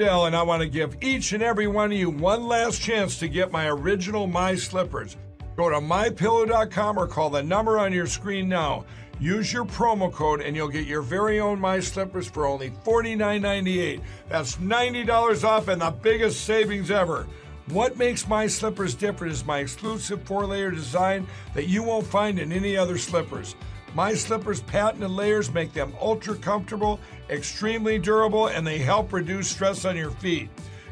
And I want to give each and every one of you one last chance to get my original My Slippers. Go to mypillow.com or call the number on your screen now. Use your promo code and you'll get your very own My Slippers for only $49.98. That's $90 off and the biggest savings ever. What makes my slippers different is my exclusive four layer design that you won't find in any other slippers. My slippers' patented layers make them ultra comfortable, extremely durable, and they help reduce stress on your feet.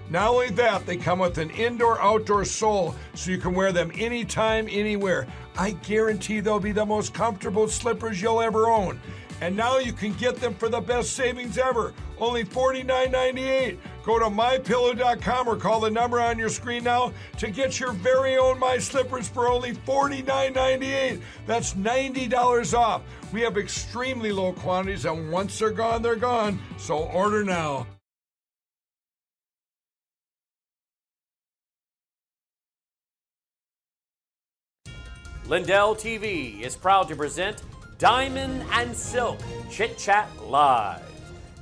Not only that, they come with an indoor outdoor sole so you can wear them anytime, anywhere. I guarantee they'll be the most comfortable slippers you'll ever own. And now you can get them for the best savings ever only $49.98. Go to mypillow.com or call the number on your screen now to get your very own My Slippers for only $49.98. That's $90 off. We have extremely low quantities, and once they're gone, they're gone. So order now. Lindell TV is proud to present Diamond and Silk Chit Chat Live.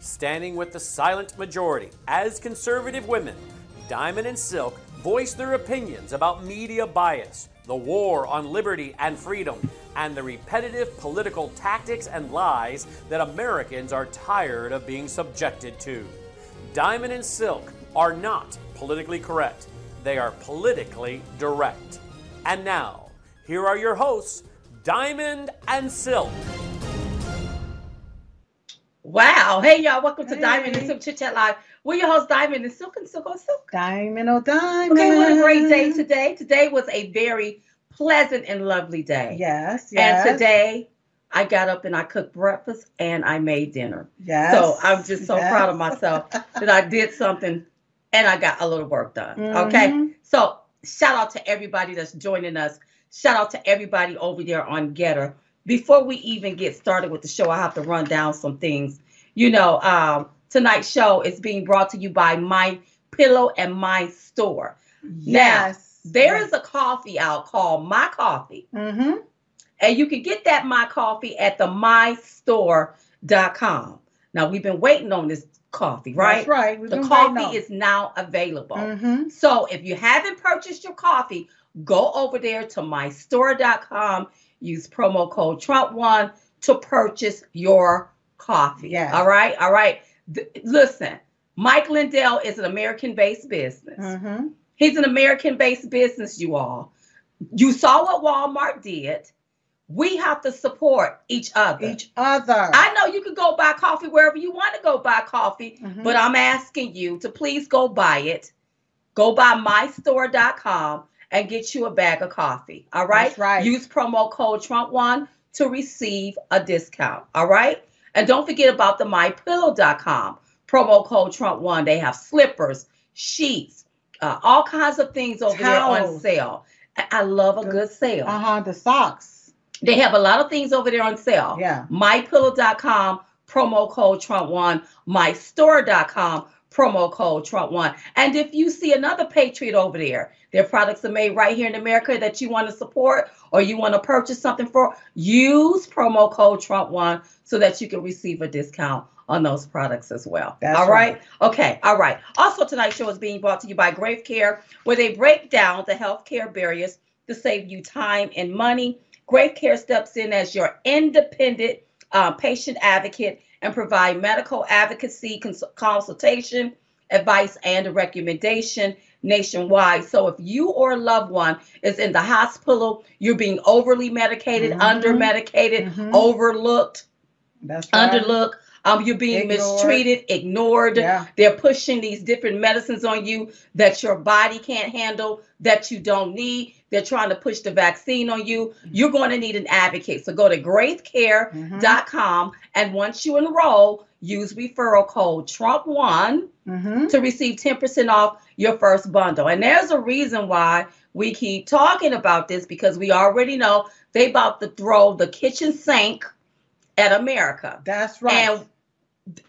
Standing with the silent majority as conservative women, Diamond and Silk voice their opinions about media bias, the war on liberty and freedom, and the repetitive political tactics and lies that Americans are tired of being subjected to. Diamond and Silk are not politically correct, they are politically direct. And now, here are your hosts, Diamond and Silk. Wow. Hey, y'all. Welcome to Diamond and Silk Chit Chat Live. We're your host, Diamond and Silk and Silk on Silk. Diamond oh Diamond. Okay, what a great day today. Today was a very pleasant and lovely day. Yes, yes. And today I got up and I cooked breakfast and I made dinner. Yes. So I'm just so yes. proud of myself that I did something and I got a little work done. Mhm. Okay. So shout out to everybody that's joining us. Shout out to everybody over there on GETTR. Before we even get started with the show, I have to run down some things. You know, um, tonight's show is being brought to you by My Pillow and My Store. Yes. There is a coffee out called My Coffee, Mm-hmm. and you can get that My Coffee at the mystore.com. Now we've been waiting on this coffee, right? That's right. We've The coffee is now available. Mm-hmm. So if you haven't purchased your coffee, go over there to mystore.com. Use promo code Trump1 to purchase your coffee. Yes. All right. All right. Th- listen, Mike Lindell is an American based business. Mm-hmm. He's an American based business, you all. You saw what Walmart did. We have to support each other. Each other. I know you can go buy coffee wherever you want to go buy coffee, Mhm. but I'm asking you to please go buy it. Go buy mystore.com and get you a bag of coffee. All right. That's right. Use promo code Trump1 to receive a discount. All right. And don't forget about the mypillow.com promo code Trump1. They have slippers, sheets, uh, all kinds of things over there on sale. I love a The- good sale. Uh-huh. The socks. They have a lot of things over there on sale. Yeah. MyPillow.com, promo code Trump1, MyStore.com, promo code Trump1. And if you see another Patriot over there, their products are made right here in America that you want to support or you want to purchase something for, use promo code Trump1 so that you can receive a discount on those products as well. That's all right? right. Okay, all right. Also, tonight's show is being brought to you by Grace Care, where they break down the healthcare barriers to save you time and money. Grace Care steps in as your independent uh, patient advocate and provide medical advocacy, cons- consultation, advice, and recommendation nationwide. So if you or a loved one is in the hospital, you're being overly medicated, Mhm. under medicated, Mhm. overlooked, That's right. underlooked, um, you're being Ignored. mistreated, ignored. Yeah. They're pushing these different medicines on you that your body can't handle, that you don't need. They're trying to push the vaccine on you. You're going to need an advocate. So go to gracecare.com and once you enroll, use referral code Trump1 Mm-hmm. to receive 10% off your first bundle. And there's a reason why we keep talking about this because we already know they about to throw the kitchen sink at America. That's right. And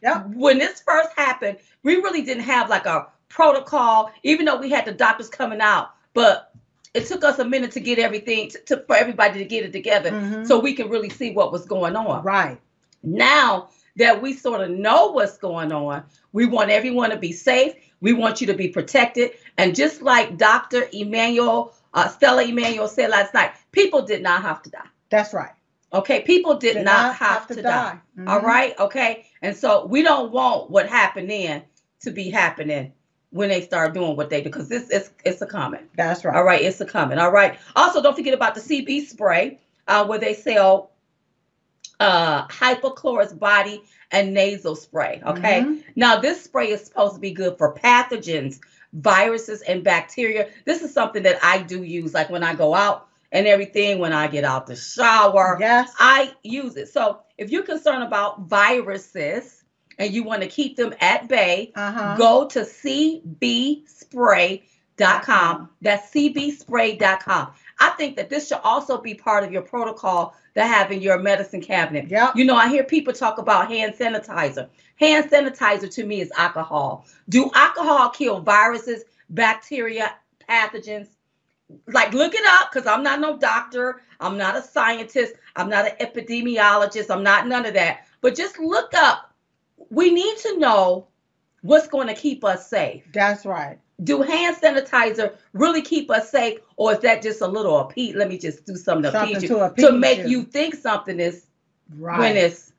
Yep. when this first happened, we really didn't have like a protocol, even though we had the doctors coming out. But it took us a minute to get everything to, to- for everybody to get it together Mhm. so we can really see what was going on. right. Now that we sort of know what's going on. We want everyone to be safe. We want you to be protected. And just like Dr. Immanuel, uh, Stella Immanuel said last night, people did not have to die. That's right. Okay, people did, not, have, to die. All Mhm. right, okay, and so we don't want what happened then to be happening when they start doing what they do because this is it's a coming. That's right. All right, it's a coming. All right. Also, don't forget about the CB spray, uh, where they sell uh, hypochlorous body and nasal spray. Okay. Mhm. Now, this spray is supposed to be good for pathogens, viruses, and bacteria. This is something that I do use, like when I go out and everything, when I get out the shower. Yes. I use it. So if you're concerned about viruses and you want to keep them at bay, Uh-huh. go to cbspray.com. That's cbspray.com. I think that this should also be part of your protocol to have in your medicine cabinet. Yep. You know, I hear people talk about hand sanitizer. Hand sanitizer to me is alcohol. Do alcohol kill viruses, bacteria, pathogens? Like, look it up because I'm not no doctor. I'm not a scientist. I'm not an epidemiologist. I'm not none of that. But just look up. We need to know what's going to keep us safe. That's right. Do hand sanitizer really keep us safe, or is that just a little appease? Let me just do something to Something appease you to to, appease make you. you think something is Right. when it's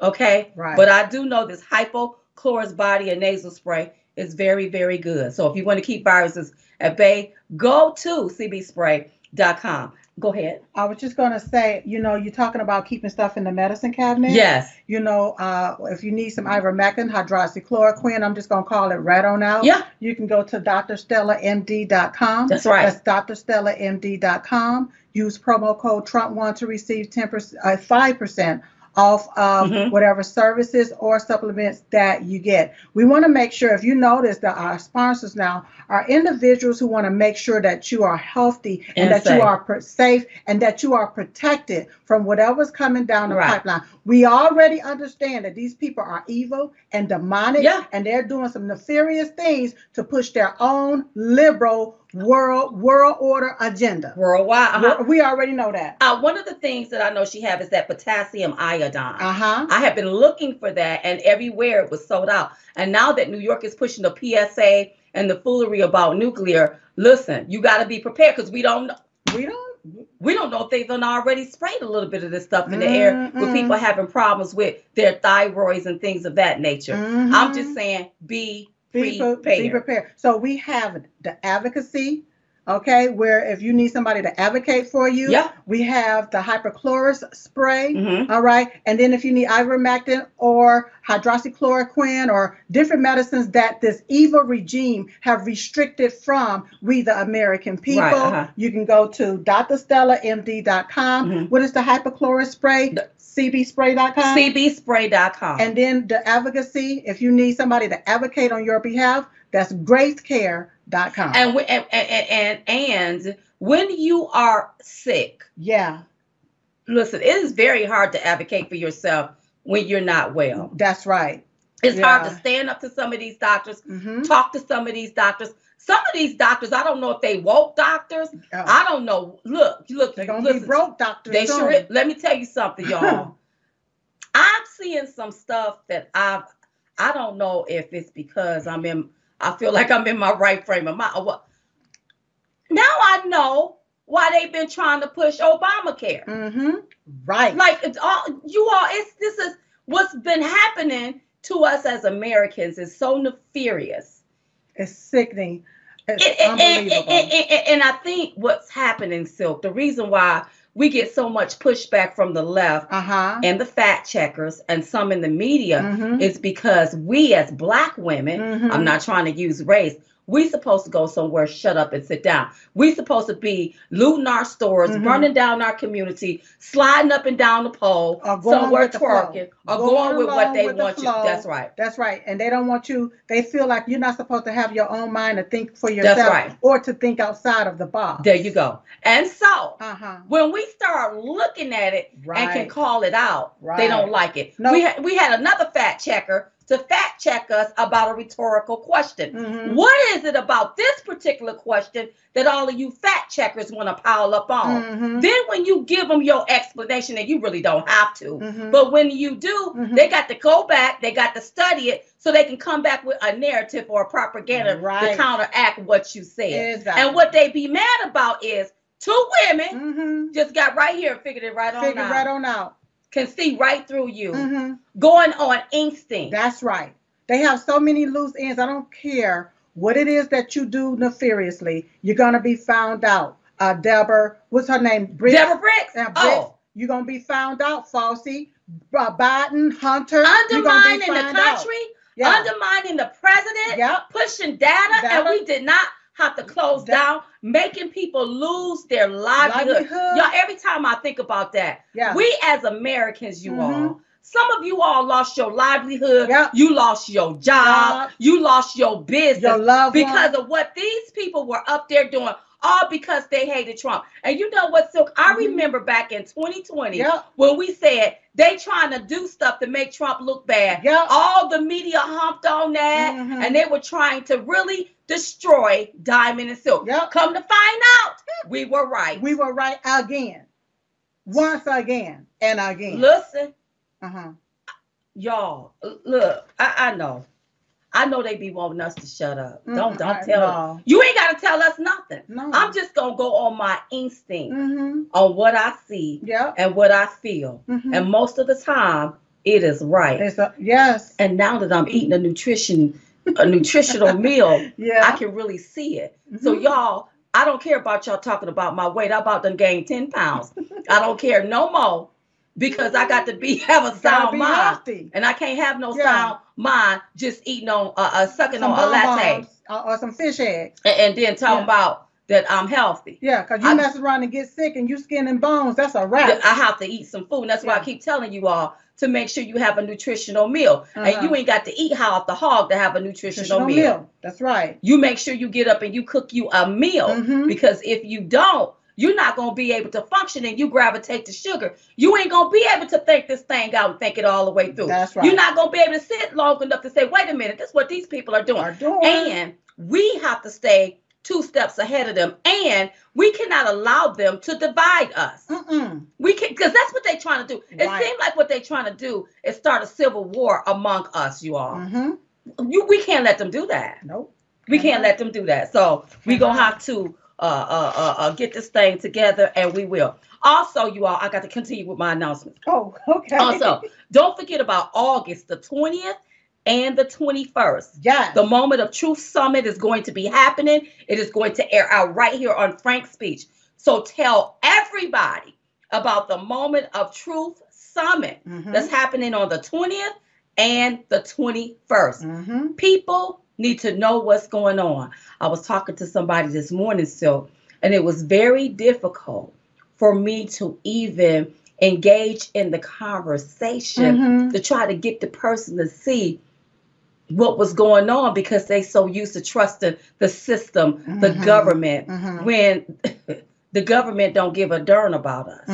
okay. Right. But I do know this hypochlorous body and nasal spray is very, very good. So if you want to keep viruses at bay, go to cbspray.com. Go ahead. I was just gonna say, you know, you're talking about keeping stuff in the medicine cabinet. Yes. You know, uh, if you need some ivermectin, hydroxychloroquine, I'm just gonna call it right on out. Yeah. You can go to drstellamd.com. That's right. That's drstellamd.com. Use promo code Trump1 to receive 10%, uh, 5% off of Mhm. whatever services or supplements that you get. We want to make sure, if you notice that our sponsors now are individuals who want to make sure that you are healthy and, And that safe. you are per- safe and that you are protected from whatever's coming down the Right. pipeline. We already understand that these people are evil and demonic Yeah. and they're doing some nefarious things to push their own liberal world world order agenda. Worldwide. Uh-huh. We're- already know that. Uh, one of the things that I know she have is that potassium iodine. Uh-huh. I have been looking for that, and everywhere it was sold out. And now that New York is pushing the PSA and the foolery about nuclear, listen, you got to be prepared because we don't know. We don't We don't know if they've done already sprayed a little bit of this stuff in the air with people having problems with their thyroids and things of that nature. I'm Mhm. just saying, be be, pre- prepared. be prepared. So we have the advocacy, okay, where if you need somebody to advocate for you, Yeah. we have the hyperchlorous spray. Mhm. All right. And then if you need ivermectin or hydroxychloroquine or different medicines that this evil regime have restricted from we the American people, uh-huh. you can go to drstellamd.com. Mhm. What is the hyperchlorous spray? The- cbspray.com. cbspray.com. And then the advocacy, if you need somebody to advocate on your behalf, that's gracecare.com. and, and, and, and, and when you are sick, yeah, listen, it is very hard to advocate for yourself when you're not well. that's right. It's hard to stand up to some of these doctors, hmm talk to some of these doctors. Some of these doctors, I don't know if they woke doctors. I don't know. Look, look, Oh. They're to listen, be broke doctors. They sure. is. Let me tell you something, y'all. I'm seeing some stuff that I've. I don't know if it's because I'm in. I feel like I'm in my right frame of mind. what. Now I know why they've been trying to push Obamacare. Mm-hmm. Right. Like it's all you all. It's this is what's been happening to us as Americans is so nefarious. It's sickening. It's And, unbelievable. and- and- and I think what's happening, Silk, the reason why we get so much pushback from the left uh-huh. and the fact checkers and some in the media Mhm. is because we as black women, Mhm. I'm not trying to use race, we supposed to go somewhere, shut up and sit down. We supposed to be looting our stores, Mhm. burning down our community, sliding up and down the pole, Or going somewhere the twerking, or Going going with what they with the want you. That's right. That's right. And they don't want you, they feel like you're not supposed to have your own mind to think for yourself right. or to think outside of the box. There you go. And so Uh-huh. when we start looking at it and can call it out, they don't like it. No. We had we had another fact checker to fact check us about a rhetorical question. Mhm. What is it about this particular question that all of you fact checkers want to pile up on? Mhm. Then, when you give them your explanation, and you really don't have to, Mhm. but when you do, Mhm. they got to go back, they got to study it so they can come back with a narrative or a propaganda right. to counteract what you said. Exactly. And what they be mad about is two women Mhm. just got right here and figured it right on Figure out. right on out. Can see right through you, Mhm. going on instinct. That's right. They have so many loose ends. I don't care what it is that you do nefariously. You're gonna be found out. Uh, Deborah, what's her name? Briggs? Deborah Birx. Uh, Briggs. oh, You're gonna be found out, Falsey. Uh, Biden, Hunter. you're gonna be undermining the country, Yeah. undermining the president, Yep. pushing data, and Data. we did not have to close Da- down, making people lose their livelihood. Livelihood. Y'all, every time I think about that, Yeah. we as Americans, you Mhm. all, some of you all lost your livelihood, Yep. you lost your job, Job. you lost your business Your because one. of what these people were up there doing. All because they hated Trump. And you know what, Silk? I Mhm. remember back in 2020 Yep. when we said they trying to do stuff to make Trump look bad. Yep. All the media humped on that, Mhm. and they were trying to really destroy Diamond and Silk. Yep. Come to find out, we were right. We were right again. Once again and again. Listen, Uh-huh. y'all. Look, I, I know, I know they be wanting us to shut up. Don't Mm, don't tell no. you ain't got to tell us nothing. No. I'm just gonna go on my instinct, Mm-hmm. on what I see Yep. and what I feel, Mhm. and most of the time it is right. It's a, yes. And now that I'm eating a nutrition, a nutritional meal, Yeah. I can really see it. So Mhm. y'all, I don't care about y'all talking about my weight. I about done gained 10 pounds. I don't care no more because I got to be have a Gotta sound mind. healthy. And I can't have no Yeah. sound mind just eating on uh, uh sucking Some on a latte or, or some fish eggs. and, and then talking Yeah. about that I'm healthy. Yeah, because you I- mess around and get sick and you skin and bones. That's a wrap. I have to eat some food. And that's why I keep telling you all to make sure you have a nutritional meal. Uh-huh. And you ain't got to eat high off the hog to have a nutritional, Nutritional meal. meal. That's right. You make sure you get up and you cook you a meal Mhm. because if you don't, you're not going to be able to function and you gravitate to sugar. You ain't going to be able to think this thing out and think it all the way through. That's right. You're not going to be able to sit long enough to say, wait a minute, this is what these people are doing. Are doing. And we have to stay two steps ahead of them. And we cannot allow them to divide us. Mm-mm. We can, because that's what they're trying to do. It Right. seems like what they're trying to do is start a civil war among us, you all. mm-hmm. You, we can't let them do that. Nope. We can't let them do that. So we're gonna have to uh, uh, uh, uh, get this thing together, and we will. Also, you all, I got to continue with my announcements. Oh, okay. Also, don't forget about August the twentieth and the twenty-first. yes. The Moment of Truth Summit is going to be happening. It is going to air out right here on Frank's Speech. So tell everybody about the Moment of Truth Summit Mhm. that's happening on the 20th and the 21st. Mhm. People need to know what's going on. I was talking to somebody this morning, so, and it was very difficult for me to even engage in the conversation Mhm. to try to get the person to see what was going on because they so used to trusting the system, the Mhm. government, Mhm. when the government don't give a darn about us.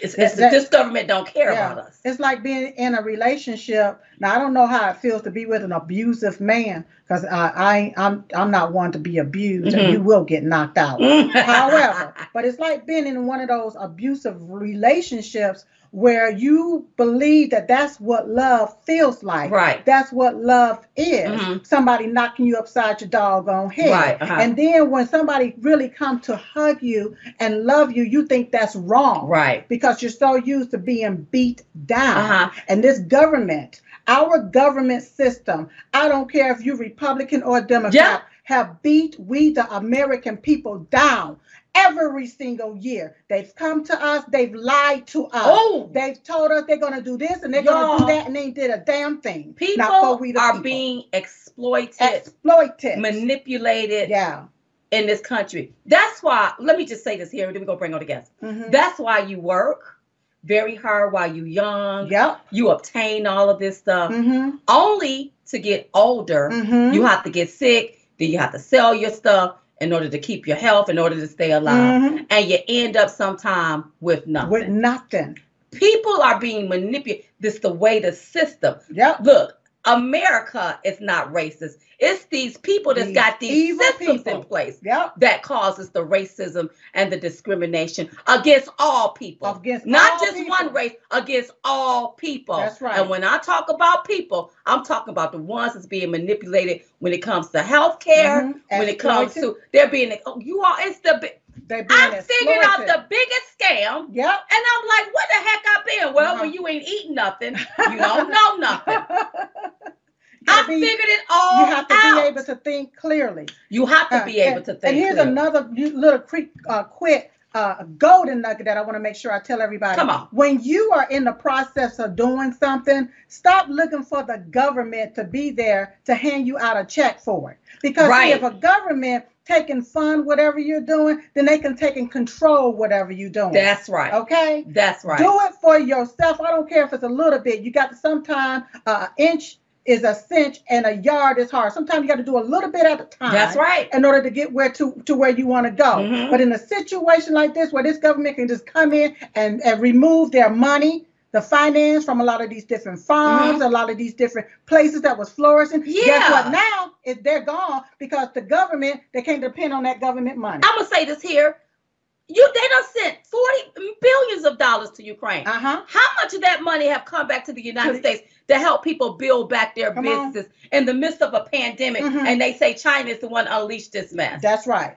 It's, it's That- this government don't care Yeah. about us. It's like being in a relationship. Now I don't know how it feels to be with an abusive man because I, I I'm I'm not one to be abused Mhm. and you will get knocked out. However, but it's like being in one of those abusive relationships where you believe that that's what love feels like. right. That's what love is. Mhm. Somebody knocking you upside your doggone head. Right, uh-huh. And then when somebody really come to hug you and love you, you think that's wrong. Right. Because you're so used to being beat down. Uh-huh. And this government, our government system, I don't care if you're Republican or Democrat, Yeah. have beat we the American people down every single year. They've come to us, they've lied to us. Oh, They've told us they're gonna do this and they're gonna do that and they did a damn thing. people we are people. being exploited, exploited. manipulated yeah. in this country. That's why, let me just say this here, and then we're to bring on the guests. Mhm. That's why you work very hard while you're young. Yep. You obtain all of this stuff Mm-hmm. only to get older. Mm-hmm. You have to get sick, then you have to sell your stuff in order to keep your health, in order to stay alive. Mhm. And you end up sometime with nothing. With nothing. People are being manipulated. This the way the system. Yep. Look, America is not racist. It's these people that's These got these systems people. in place Yep. that causes the racism and the discrimination against all people. Against not just people. one race, against all people. That's right. And when I talk about people, I'm talking about the ones that's being manipulated when it comes to health care, Mhm. when it comes to they're being oh, you all it's the They being I'm figuring out the biggest scam. Yep. And I'm like, what the heck I been? Well, Uh-huh. when you ain't eating nothing, you don't know nothing. I be- figured it all out. you have to out. be able to think clearly. you have to Uh, be able and- to think. And here's clearly. another little quick, uh, quick uh, golden nugget that I want to make sure I tell everybody. Come on. When you are in the process of doing something, stop looking for the government to be there to hand you out a check for it. Because see, if a government taking fund whatever you're doing, then they can take and control whatever you're doing. That's right. okay. That's right. Do it for yourself. I don't care if it's a little bit. You got to sometimes uh, inch is a cinch and a yard is hard. Sometimes you got to do a little bit at a time. That's right. In order to get where to to where you want to go. Mhm. But in a situation like this, where this government can just come in and, and remove their money, the finance from a lot of these different farms, a lot of these different places that was flourishing. Guess Mm-hmm. Yeah. what? Now is they're gone because the government they can't depend on that government money. I'm gonna say this here. You they done sent 40 billions of dollars to Ukraine. Uh huh. How much of that money have come back to the United States to help people build back their Come on. businesses in the midst of a pandemic? Mhm. And they say China is the one unleashed this mess. That's right.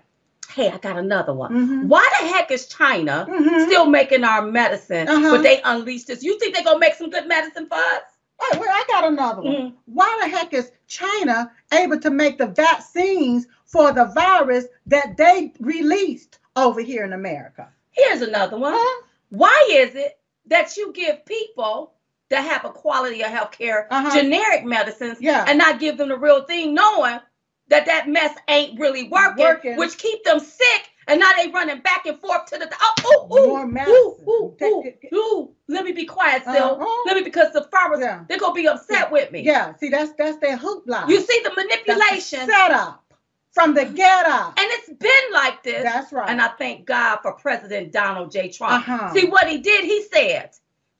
Hey, I got another one. Mhm. Why the heck is China Mhm. still making our medicine, Uh-huh. but they unleashed this? You think they're gonna make some good medicine for us? Wait, wait, I got another one. Mhm. Why the heck is China able to make the vaccines for the virus that they released over here in America? Here's another one. Huh? Why is it that you give people that have a quality of health care Uh-huh. generic medicines Yeah. and not give them the real thing, knowing that that mess ain't really working, Working. which keep them sick, and now they running back and forth to the oh ooh ooh More ooh ooh ooh, ooh. Let me be quiet, still. Uh-huh. Let me because the farmers Yeah. they're gonna be upset with me. Yeah, see, that's that's their hoopla. You see the manipulation, and setup from the get up. And it's been like this. That's right. And I thank God for President Donald J. Trump. Uh-huh. See what he did? He said,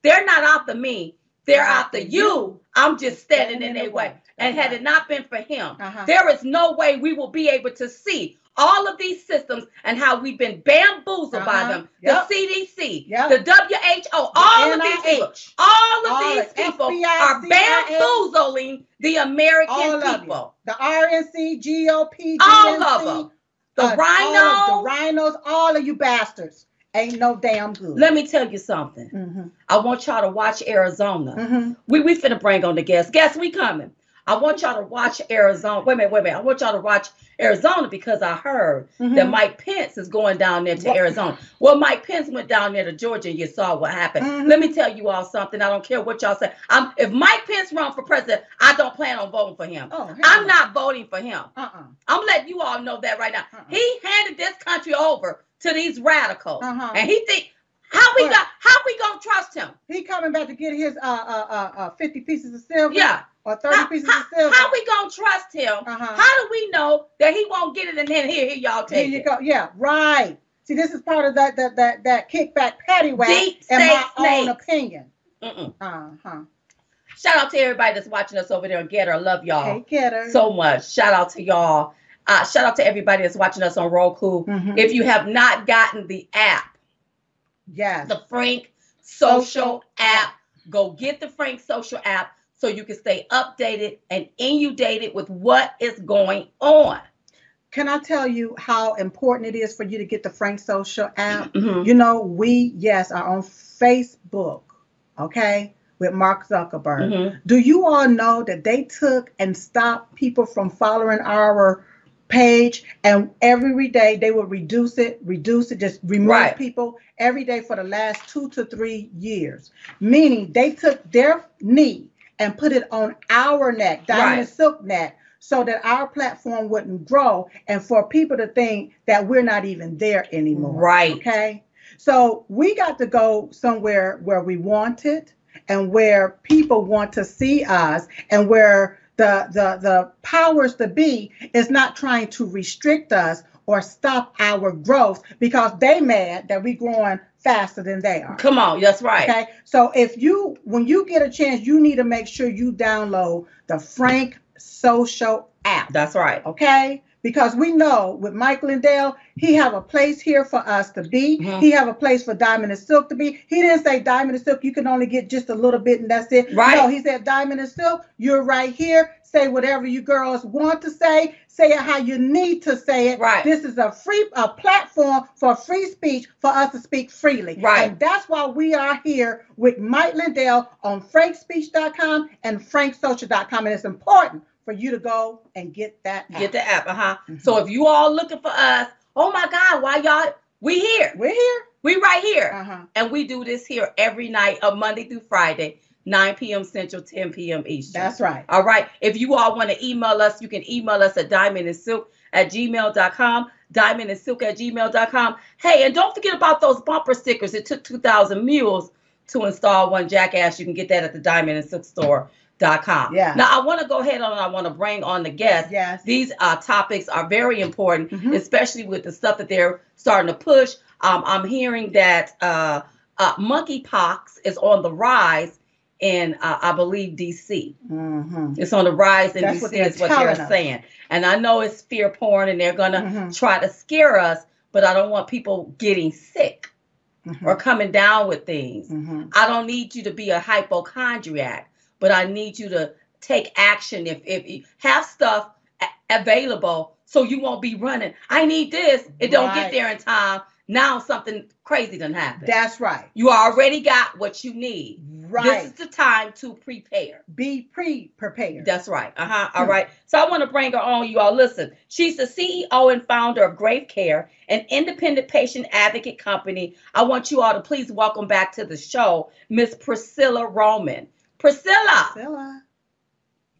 They're not after me, they're after you. I'm just standing in their way. And had it not been for him, Uh-huh. there is no way we will be able to see all of these systems and how we've been bamboozled by Uh-huh. them. Yep. The CDC, Yep. the WHO, all of these people, all of all these of people FBI, are bamboozling the American people. The RNC, GOP, All of them. The uh, rhino. all of the rhinos, all of you bastards ain't no damn good. Let me tell you something. hmm I want y'all to watch Arizona. hmm We we finna bring on the guests. Guess we coming. I want y'all to watch Arizona. Wait a minute, wait a minute. I want y'all to watch Arizona because I heard that Mike Pence is going down there to What? Arizona. Well, Mike Pence went down there to Georgia and you saw what happened. Mhm. Let me tell you all something. I don't care what y'all say. I'm, if Mike Pence run for president, I don't plan on voting for him. Oh, I'm no. not voting for him. Uh-uh. I'm letting you all know that right now. Uh-uh. He handed this country over to these radicals. Uh-huh. And he think how we got how we gonna trust him? He coming back to get his uh uh uh, uh 50 pieces of silver. Yeah. Or 30 How, pieces how- of silver. how we gonna trust him? Uh-huh. How do we know that he won't get it and then here, here y'all take Here you it? go. Yeah, right. See, this is part of that that that that kickback patty whack Deep in my state own opinion. Mm-mm. Uh-huh. Shout out to everybody that's watching us over there on GETTR. I love y'all Hey, GETTR. so much. Shout out to y'all. Uh, shout out to everybody that's watching us on Roku. Mhm. If you have not gotten the app, yes. the Frank Social Social app, go get the Frank Social app so you can stay updated and inundated with what is going on. Can I tell you how important it is for you to get the Frank Social app? Mhm. You know, we, yes, are on Facebook, okay, with Mark Zuckerberg. Mhm. Do you all know that they took and stopped people from following our page and every day they would reduce it, reduce it, just remove Right. people every day for the last two to three years. Meaning they took their knee and put it on our neck, Diamond Right. Silk neck, so that our platform wouldn't grow and for people to think that we're not even there anymore. Right. Okay. So we got to go somewhere where we want it and where people want to see us and where the the the powers to be is not trying to restrict us or stop our growth because they mad that we growing faster than they are. Come on, that's right. Okay. So if you when you get a chance, you need to make sure you download the Frank Social app. That's right. Okay? Because we know with Mike Lindell, he have a place here for us to be. Mhm. He have a place for Diamond and Silk to be. He didn't say Diamond and Silk, you can only get just a little bit and that's it. Right. No, he said Diamond and Silk, you're right here. Say whatever you girls want to say. Say it how you need to say it. Right. This is a free a platform for free speech for us to speak freely. Right. And that's why we are here with Mike Lindell on frankspeech.com and franksocial.com. And it's important for you to go and get that. app. Get the app, uh-huh. Mhm. So if you all looking for us, oh my God, why y'all we here. We're here. We right here. Uh-huh. And we do this here every night of Monday through Friday, 9 p.m. Central, 10 p.m. Eastern. That's right. All right. If you all want to email us, you can email us at diamond and silk at gmail.com, diamond and silk at gmail.com. Hey, and don't forget about those bumper stickers. It took 2,000 mules to install one jackass. You can get that at the diamond and silk store.com. Yeah. Now, I want to go ahead on, I want to bring on the guests. Yes. These uh, topics are very important, Mhm. especially with the stuff that they're starting to push. Um, I'm hearing that uh, uh, monkeypox is on the rise in, uh, I believe, DC. Mm-hmm. It's on the rise in That's DC, what they're what they're us. saying. And I know it's fear porn and they're going to Mhm. try to scare us, but I don't want people getting sick Mm-hmm. or coming down with things. hmm I don't need you to be a hypochondriac, but I need you to take action if if you have stuff available so you won't be running. I need this. It don't get there in time. Now something crazy done happened. That's right. you already got what you need. Right. This is the time to prepare. Be pre-prepared. That's right. Uh huh. All Hmm. right. So I want to bring her on. You all listen. She's the CEO and founder of Grace Care, an independent patient advocate company. I want you all to please welcome back to the show, Miss Priscilla Roman. Priscilla. Priscilla.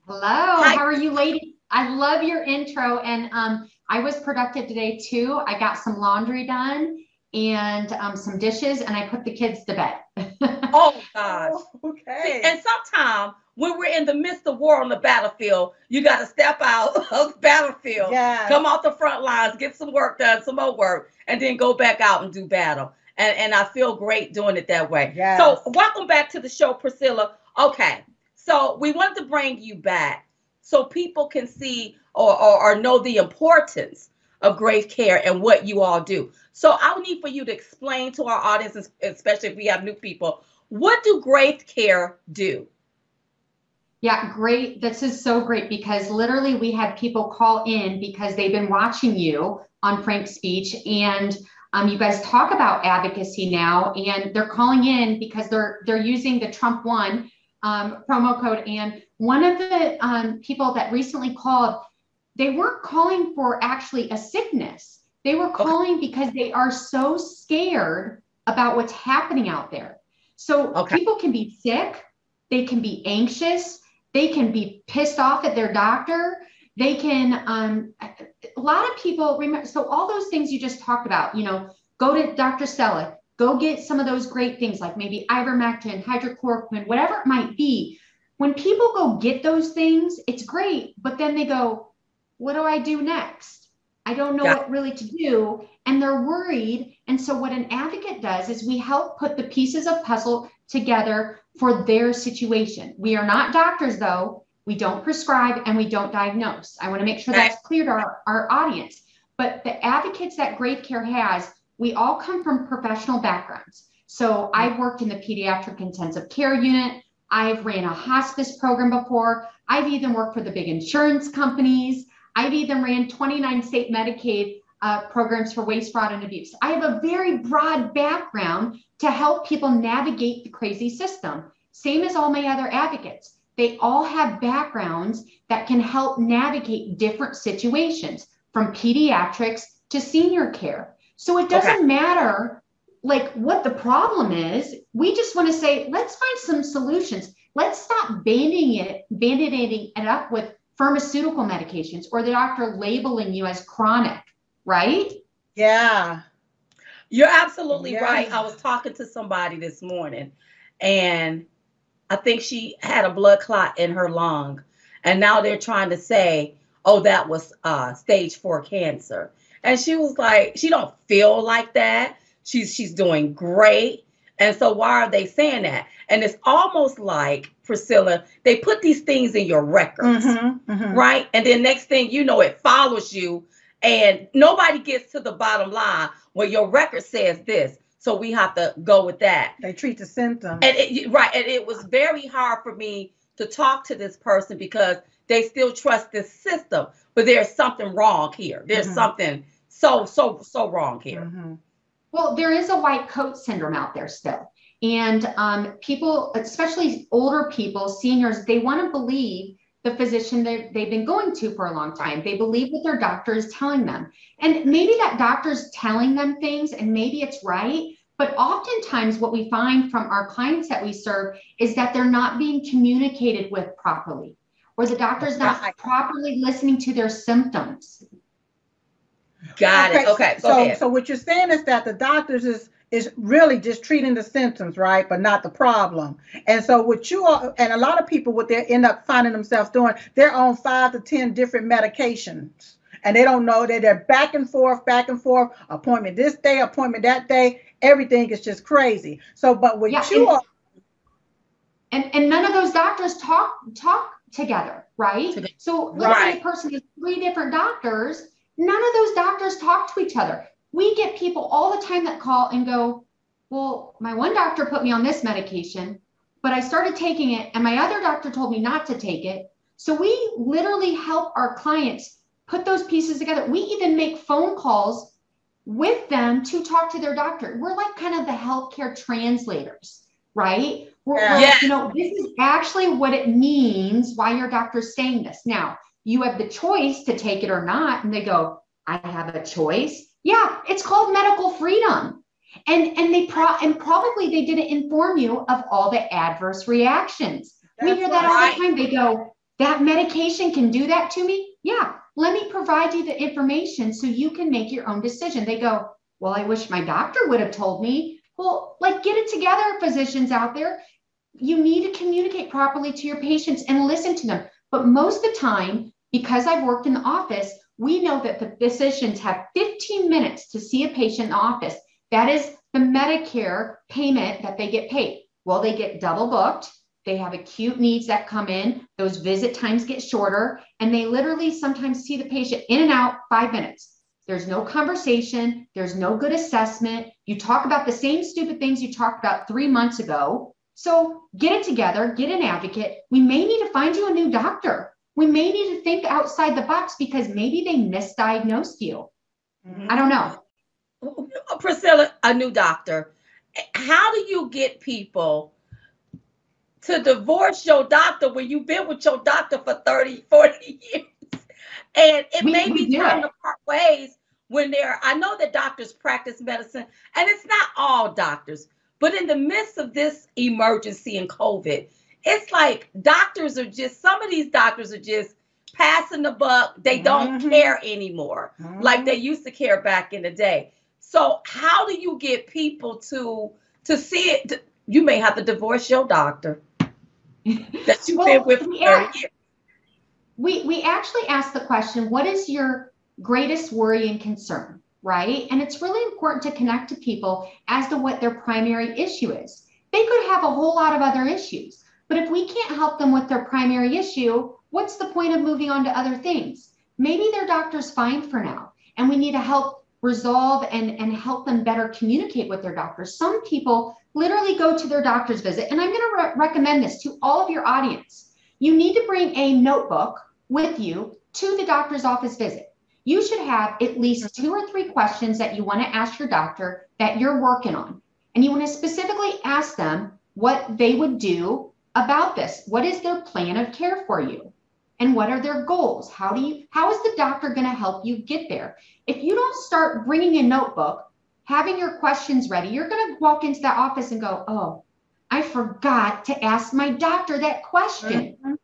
Hello, Hi. how are you ladies? I love your intro and um, I was productive today too. I got some laundry done and um, some dishes and I put the kids to bed. Oh gosh. Oh, okay. And sometimes when we're in the midst of war on the battlefield, you got to step out of the battlefield. yes. come off the front lines, get some work done, some more work, and then go back out and do battle. And and I feel great doing it that way. Yes. So welcome back to the show, Priscilla. Okay, so we wanted to bring you back so people can see or, or, or know the importance of grace care and what you all do. So I would need for you to explain to our audience, especially if we have new people, what do grace care do? Yeah, great. This is so great because literally we had people call in because they've been watching you on Frank's speech and um, you guys talk about advocacy now and they're calling in because they're they're using the Trump one um, promo code. And one of the um, people that recently called they weren't calling for actually a sickness. They were calling because they are so scared about what's happening out there. So Okay. people can be sick. They can be anxious. They can be pissed off at their doctor. They can um, a lot of people remember so all those things you just talked about you know go to dr stella go get some of those great things like maybe ivermectin hydrochloroquine whatever it might be when people go get those things it's great but then they go what do i do next i don't know Yeah. what really to do and they're worried and so what an advocate does is we help put the pieces of puzzle together for their situation we are not doctors though we don't prescribe and we don't diagnose. I want to make sure that's clear to our, our audience. But the advocates that Grace Care has, we all come from professional backgrounds. So I've worked in the pediatric intensive care unit. I've ran a hospice program before. I've even worked for the big insurance companies. I've even ran 29 state Medicaid uh, programs for waste, fraud, and abuse. I have a very broad background to help people navigate the crazy system, same as all my other advocates they all have backgrounds that can help navigate different situations from pediatrics to senior care. So it doesn't Okay. matter like what the problem is. We just want to say, let's find some solutions. Let's stop banding it, band-aiding it up with pharmaceutical medications or the doctor labeling you as chronic, right? Yeah. You're absolutely Yes. right. I was talking to somebody this morning and I think she had a blood clot in her lung. And now they're trying to say, oh, that was uh, stage four cancer. And she was like, she don't feel like that. she's she's doing great. And so why are they saying that? And it's almost like Priscilla, they put these things in your records, Mm-hmm, mm-hmm. right? And then next thing you know, it follows you, and nobody gets to the bottom line where your record says this. So we have to go with that. They treat the symptoms. And it, right, and it was very hard for me to talk to this person because they still trust this system, but there's something wrong here. There's Mhm. something so so so wrong here. Mhm. Well, there is a white coat syndrome out there still. And um, people, especially older people, seniors, they want to believe the physician that they've been going to for a long time. They believe what their doctor is telling them. And maybe that doctor's telling them things and maybe it's right. But oftentimes, what we find from our clients that we serve is that they're not being communicated with properly, or the doctor's not Right. properly listening to their symptoms. Got it. Okay, go so, ahead. so what you're saying is that the doctors is is really just treating the symptoms, right, but not the problem. And so what you are, and a lot of people, what they end up finding themselves doing, they're on five to ten different medications, and they don't know that they're back and forth, back and forth, appointment this day, appointment that day. Everything is just crazy. So, but what Yeah, you and- are, and and none of those doctors talk talk together right? Together. so let's say a person has three different doctors. None of those doctors talk to each other. We get people all the time that call and go well my one doctor put me on this medication but i started taking it and my other doctor told me not to take it. So we literally help our clients put those pieces together. We even make phone calls with them to talk to their doctor. We're like kind of the healthcare translators right we're, Yeah. you know, this is actually what it means why your doctor's saying this. Now, you have the choice to take it or not. And they go, I have a choice. Yeah, it's called medical freedom. And and they pro and probably they didn't inform you of all the adverse reactions. we hear that all the time. They go, that medication can do that to me. Yeah, let me provide you the information so you can make your own decision. They go, well, I wish my doctor would have told me. Well, like get it together, physicians out there. You need to communicate properly to your patients and listen to them. But most of the time, because I've worked in the office, we know that the physicians have 15 minutes to see a patient in the office. That is the Medicare payment that they get paid. Well, they get double booked. They have acute needs that come in. Those visit times get shorter, and they literally sometimes see the patient in and out five minutes. There's no conversation. There's no good assessment. You talk about the same stupid things you talked about three months ago. So get it together, get an advocate. We may need to find you a new doctor. We may need to think outside the box because maybe they misdiagnosed you. Mm-hmm. I don't know. Oh, Priscilla, a new doctor. How do you get people to divorce your doctor when you've been with your doctor for 30, 40 years? And it We- may we be time it. to part ways when they're, I know that doctors practice medicine, and it's not all doctors, but in the midst of this emergency and COVID, it's like doctors are just, some of these doctors are just passing the buck. They don't Mhm. care anymore like they used to care back in the day. So how do you get people to to see it? You may have to divorce your doctor that you've Well, been with for yeah. years. we we actually asked the question what is your greatest worry and concern right? And it's really important to connect to people as to what their primary issue is. They could have a whole lot of other issues but if we can't help them with their primary issue what's the point of moving on to other things? Maybe their doctor's fine for now and we need to help resolve and and help them better communicate with their doctors. Some people literally go to their doctor's visit and i'm going to re- recommend this to all of your audience. You need to bring a notebook with you to the doctor's office visit. You should have at least two or three questions that you want to ask your doctor that you're working on. And you want to specifically ask them what they would do about this. What is their plan of care for you? And what are their goals? How do you how is the doctor going to help you get there? If you don't start bringing a notebook, having your questions ready, you're going to walk into that office and go, "Oh, I forgot to ask my doctor that question." Mhm.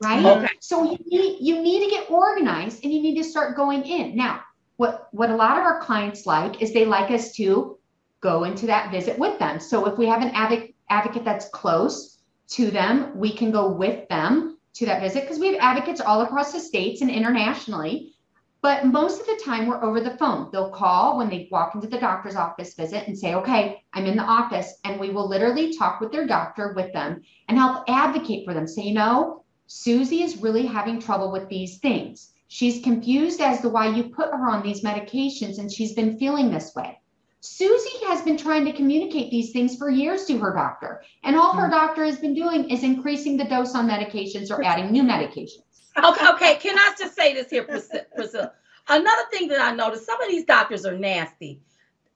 Right? Okay. So you need you need to get organized and you need to start going in. Now, what what a lot of our clients like is they like us to go into that visit with them. So if we have an advocate advocate that's close to them, we can go with them to that visit because we have advocates all across the states and internationally. But most of the time, we're over the phone. They'll call when they walk into the doctor's office visit and say, Okay, I'm in the office. And we will literally talk with their doctor with them and help advocate for them. Say, you know, Susie is really having trouble with these things. She's confused as to why you put her on these medications and she's been feeling this way. Susie has been trying to communicate these things for years to her doctor. And all her mm. doctor has been doing is increasing the dose on medications or adding new medications. Okay, okay. Can I just say this here, Priscilla? Another thing that I noticed, some of these doctors are nasty.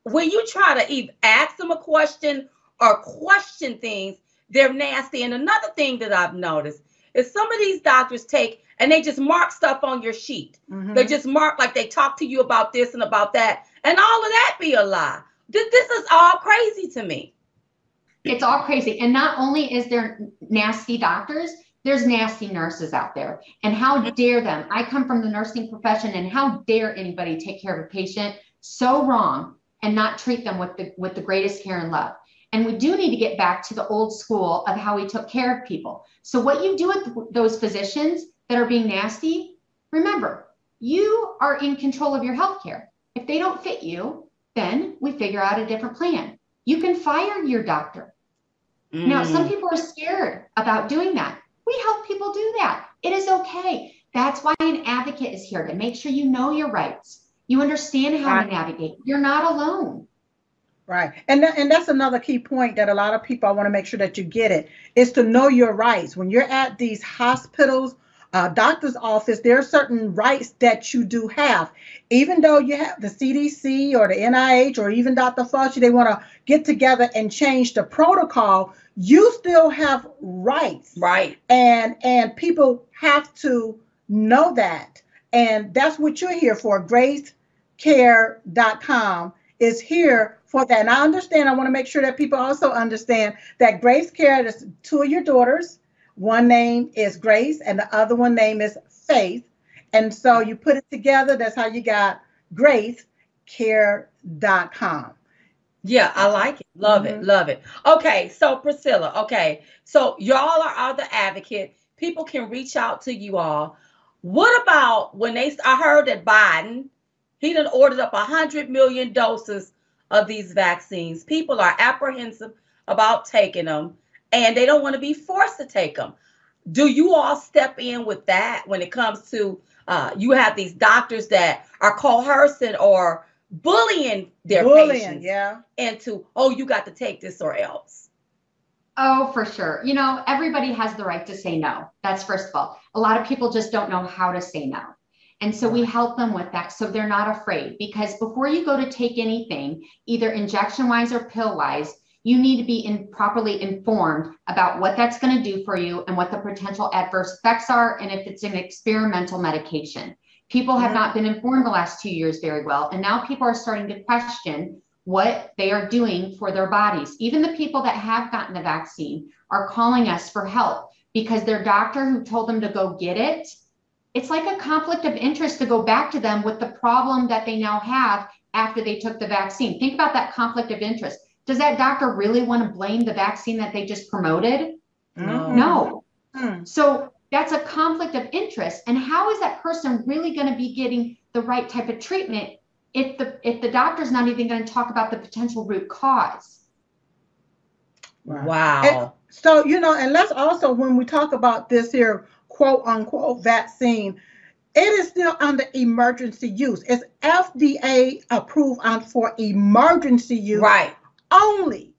When you try to even ask them a question or question things, they're nasty. And another thing that I've noticed is some of these doctors take and they just mark stuff on your sheet. Mm-hmm. They just mark like they talk to you about this and about that, and all of that be a lie. This, this is all crazy to me. It's all crazy. And not only is there nasty doctors, there's nasty nurses out there. And how dare them? I come from the nursing profession, and how dare anybody take care of a patient so wrong and not treat them with the with the greatest care and love. And we do need to get back to the old school of how we took care of people. So what you do with those physicians that are being nasty, remember, you are in control of your health care. If they don't fit you, then we figure out a different plan. You can fire your doctor. Mm. Now, some people are scared about doing that. We help people do that. It is okay. That's why an advocate is here to make sure you know your rights. You understand how to navigate. You're not alone. Right. And that, and that's another key point that a lot of people I want to make sure that you get it is to know your rights. When you're at these hospitals, uh, doctor's office, there are certain rights that you do have. Even though you have the CDC or the NIH or even Dr. Fauci, they want to get together and change the protocol. You still have rights. Right. And and people have to know that. And that's what you're here for. GraceCare.com is here for that. And I understand, I want to make sure that people also understand that Grace Care is two of your daughters. One name is Grace, and the other one name is Faith. And so you put it together. That's how you got gracecare.com. Yeah, I like it. Love mm-hmm. it. Love it. Okay, so Priscilla, okay. So y'all are out the advocate. People can reach out to you all. What about when they I heard that Biden he done ordered up a hundred million doses of these vaccines. People are apprehensive about taking them and they don't want to be forced to take them. Do you all step in with that when it comes to uh, you have these doctors that are coercing or bullying their bullying, patients yeah. into, oh, you got to take this or else? Oh, for sure. You know, everybody has the right to say no. That's first of all. A lot of people just don't know how to say no. And so we help them with that so they're not afraid because before you go to take anything, either injection wise or pill wise, you need to be in, properly informed about what that's going to do for you and what the potential adverse effects are and if it's an experimental medication. People have mm-hmm. not been informed the last two years very well. And now people are starting to question what they are doing for their bodies. Even the people that have gotten the vaccine are calling us for help because their doctor who told them to go get it it's like a conflict of interest to go back to them with the problem that they now have after they took the vaccine. Think about that conflict of interest. Does that doctor really want to blame the vaccine that they just promoted? No. no. Hmm. So that's a conflict of interest. And how is that person really going to be getting the right type of treatment if the if the doctor's not even going to talk about the potential root cause? Wow. And so you know, and let's also when we talk about this here quote unquote vaccine, it is still under emergency use. It's FDA approved on for emergency use right. only.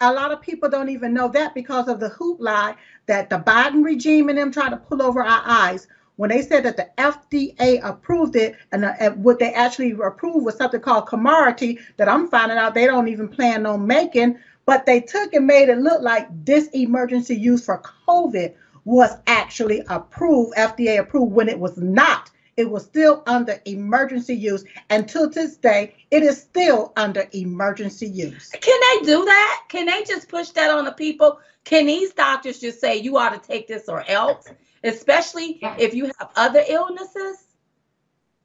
A lot of people don't even know that because of the hoopla that the Biden regime and them try to pull over our eyes. When they said that the FDA approved it, and, uh, and what they actually approved was something called Comirnaty that I'm finding out they don't even plan on making, but they took and made it look like this emergency use for COVID was actually approved, FDA approved, when it was not. It was still under emergency use. And to this day, it is still under emergency use. Can they do that? Can they just push that on the people? Can these doctors just say you ought to take this or else, especially if you have other illnesses?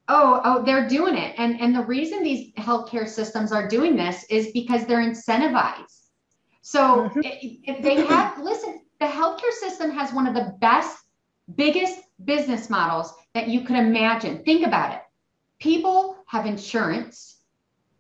Oh, oh, they're doing it. And and the reason these healthcare systems are doing this is because they're incentivized. So mm-hmm. if they have listen, the healthcare system has one of the best, biggest business models that you could imagine. Think about it. people have insurance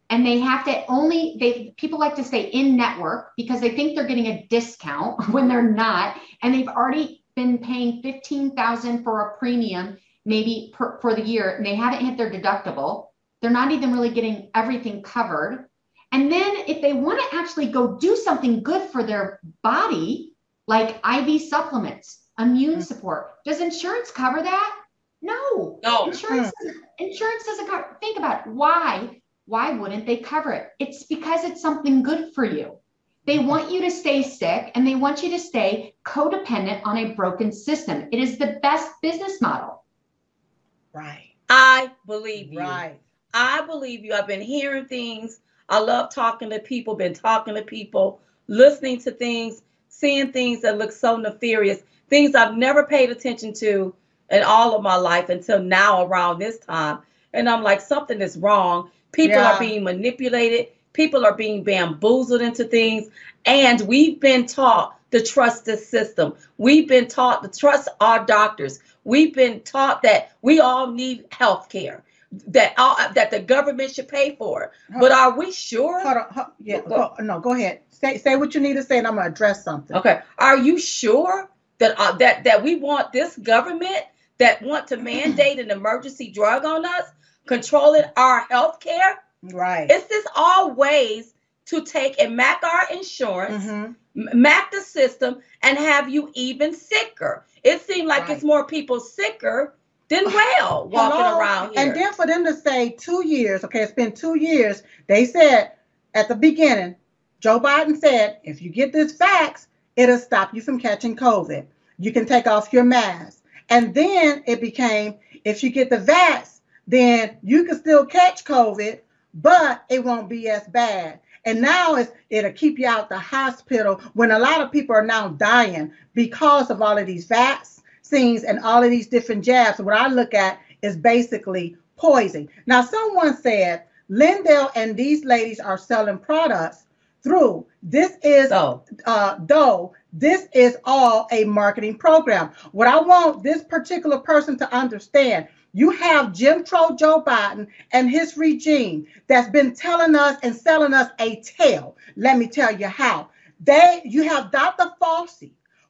and they have to only they people like to stay in network because they think they're getting a discount when they're not and they've already been paying 15,000 for a premium maybe per, for the year and they haven't hit their deductible they're not even really getting everything covered and then if they want to actually go do something good for their body like IV supplements immune mm-hmm. support does insurance cover that no no insurance mm-hmm. insurance doesn't cover think about it. why why wouldn't they cover it? It's because it's something good for you. They want you to stay sick and they want you to stay codependent on a broken system. It is the best business model. Right. I believe you. Right. I believe you. I've been hearing things. I love talking to people, been talking to people, listening to things, seeing things that look so nefarious, things I've never paid attention to in all of my life until now around this time. And I'm like, something is wrong. People yeah. are being manipulated. People are being bamboozled into things. And we've been taught to trust this system. We've been taught to trust our doctors. We've been taught that we all need health care. That all, that the government should pay for it. But are we sure? Hold on. Hold, yeah. Go, no, go ahead. Say say what you need to say, and I'm gonna address something. Okay. Are you sure that uh, that that we want this government that want to mandate an emergency drug on us controlling our health care. Right. It's just all ways to take and mac our insurance, mm-hmm. mac the system, and have you even sicker. It seems like right. it's more people sicker than well walking Hello? around here. And then for them to say two years, okay, it's been two years. They said at the beginning, Joe Biden said, if you get this vax, it'll stop you from catching COVID. You can take off your mask. And then it became, if you get the vax, then you can still catch COVID, but it won't be as bad. And now it's, it'll keep you out the hospital when a lot of people are now dying because of all of these vaccines and all of these different jabs. What I look at is basically poison. Now, someone said Lindell and these ladies are selling products through. This is oh. uh, though this is all a marketing program. What I want this particular person to understand you have Jim Crow Joe Biden and his regime that's been telling us and selling us a tale. Let me tell you how. They you have Dr. Fauci,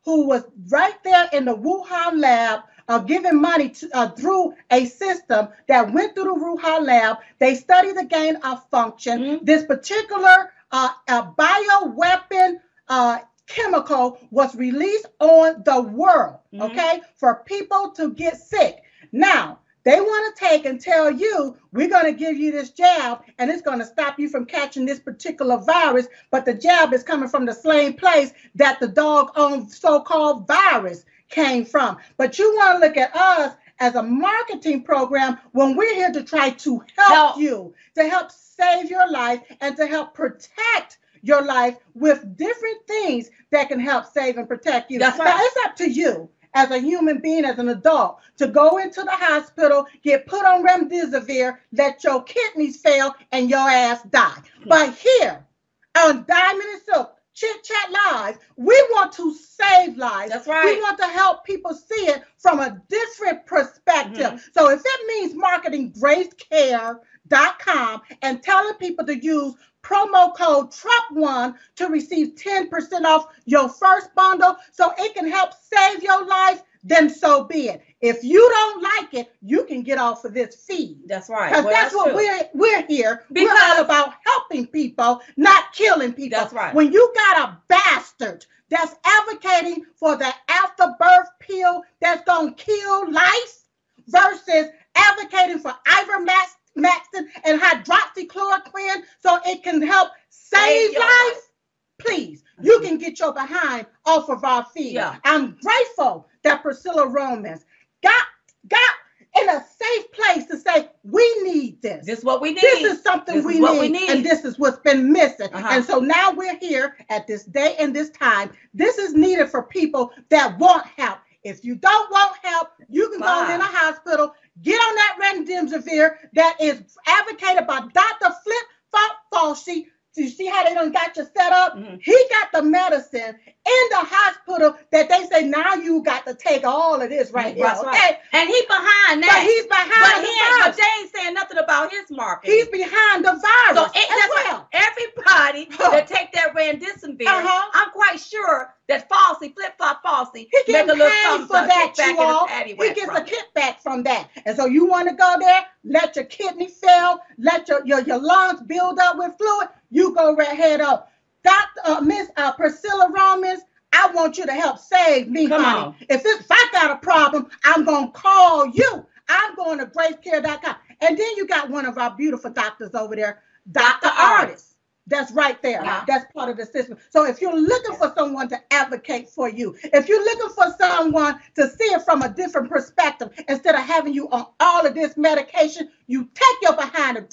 who was right there in the Wuhan lab uh, giving money to, uh, through a system that went through the Wuhan lab. They studied the gain of function. Mm-hmm. This particular uh, bioweapon uh, chemical was released on the world, mm-hmm. okay, for people to get sick. Now, they want to take and tell you, we're going to give you this jab and it's going to stop you from catching this particular virus. But the jab is coming from the same place that the dog on so called virus came from. But you want to look at us as a marketing program when we're here to try to help, help, you, to help save your life and to help protect your life with different things that can help save and protect you. That's right. Now, it's up to you as a human being, as an adult, to go into the hospital, get put on remdesivir, let your kidneys fail, and your ass die. But here on Diamond and Silk, Chit Chat Live, we want to save lives. That's right. We want to help people see it from a different perspective. Mm-hmm. So if it means marketing gracecare.com and telling people to use promo code TRUMP1 to receive 10% off your first bundle so it can help save your life, then so be it. If you don't like it, you can get off of this feed. That's right. Because well, that's, that's, what true. we're we're here. Because we're all about helping people, not killing people. That's right. When you got a bastard that's advocating for the afterbirth pill that's gonna kill life versus advocating for ivermectin Maxton and hydroxychloroquine so it can help save, lives, life. please, you can get your behind off of our feet. Yeah. I'm grateful that Priscilla Romans got got in a safe place to say we need this. This is what we need. This is something this we, is need, we, need, and this is what's been missing. Uh-huh. And so now we're here at this day and this time. This is needed for people that want help. If you don't want help, you can Bye. go in a hospital, get on that remdesivir that is advocated by Dr. Flip Fauci. You see how they don't got you set up? Mm-hmm. He got the medicine in the hospital that they say now you got to take all of this right now. Okay. Right. And he behind that. But he's behind. But, he ain't, but they ain't saying nothing about marketing. He's behind the virus so as it, right. well. everybody Huh. that take that Randisonville, Uh-huh. I'm quite sure that Falsey, flip flop Falsey, He make a little something for that, back you all. He gets a kickback from that. And so you want to go there, let your kidney fail, let your, your, your lungs build up with fluid, you go right head up. Dr. Uh, Miss uh, Priscilla Romans, I want you to help save me, Come honey. on. If, if I got a problem, I'm going to call you. I'm going to gracecare.com. And then you got one of our beautiful doctors over there, Dr. Dr. Artis. That's right there. Yeah. That's part of the system. So if you're looking for someone to advocate for you, if you're looking for someone to see it from a different perspective, instead of having you on all of this medication, you take your behind to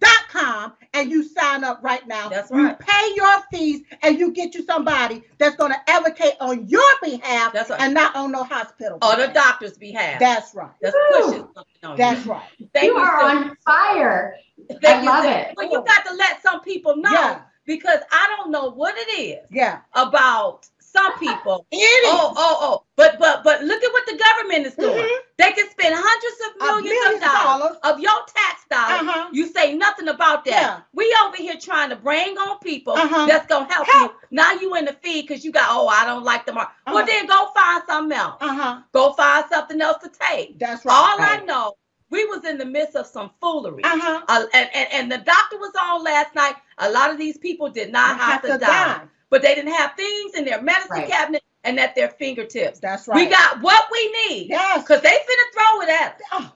gracecare.com and you sign up right now. That's right. You right. pay your fees and you get you somebody that's going to advocate on your behalf That's right. and not on no hospital. On the behalf. doctor's behalf. That's right. That's pushing something on That's you. right. Thank you are Sis. on fire. Thank I you, love Sis. it. But you got to let some people know Yeah. because I don't know what it is Yeah. about some people. It is. Oh, oh, oh. But but but look at what the government is doing. Mhm. They can spend hundreds of millions millions of dollars dollars. of your tax dollars. Uh-huh. You say nothing about that. Yeah. We over here trying to bring on people Uh-huh. that's gonna help, Help. you. Now you in the feed because you got oh I don't like them. Well Uh-huh. then go find something else. Uh-huh. Go find something else to take. That's right. All I know, we was in the midst of some foolery. Uh-huh. Uh, and, and, and the doctor was on last night. A lot of these people did not have, to, die, but they didn't have things in their medicine Right. cabinet and at their fingertips. That's right. We got what we need yes. because they finna throw it at us. Oh,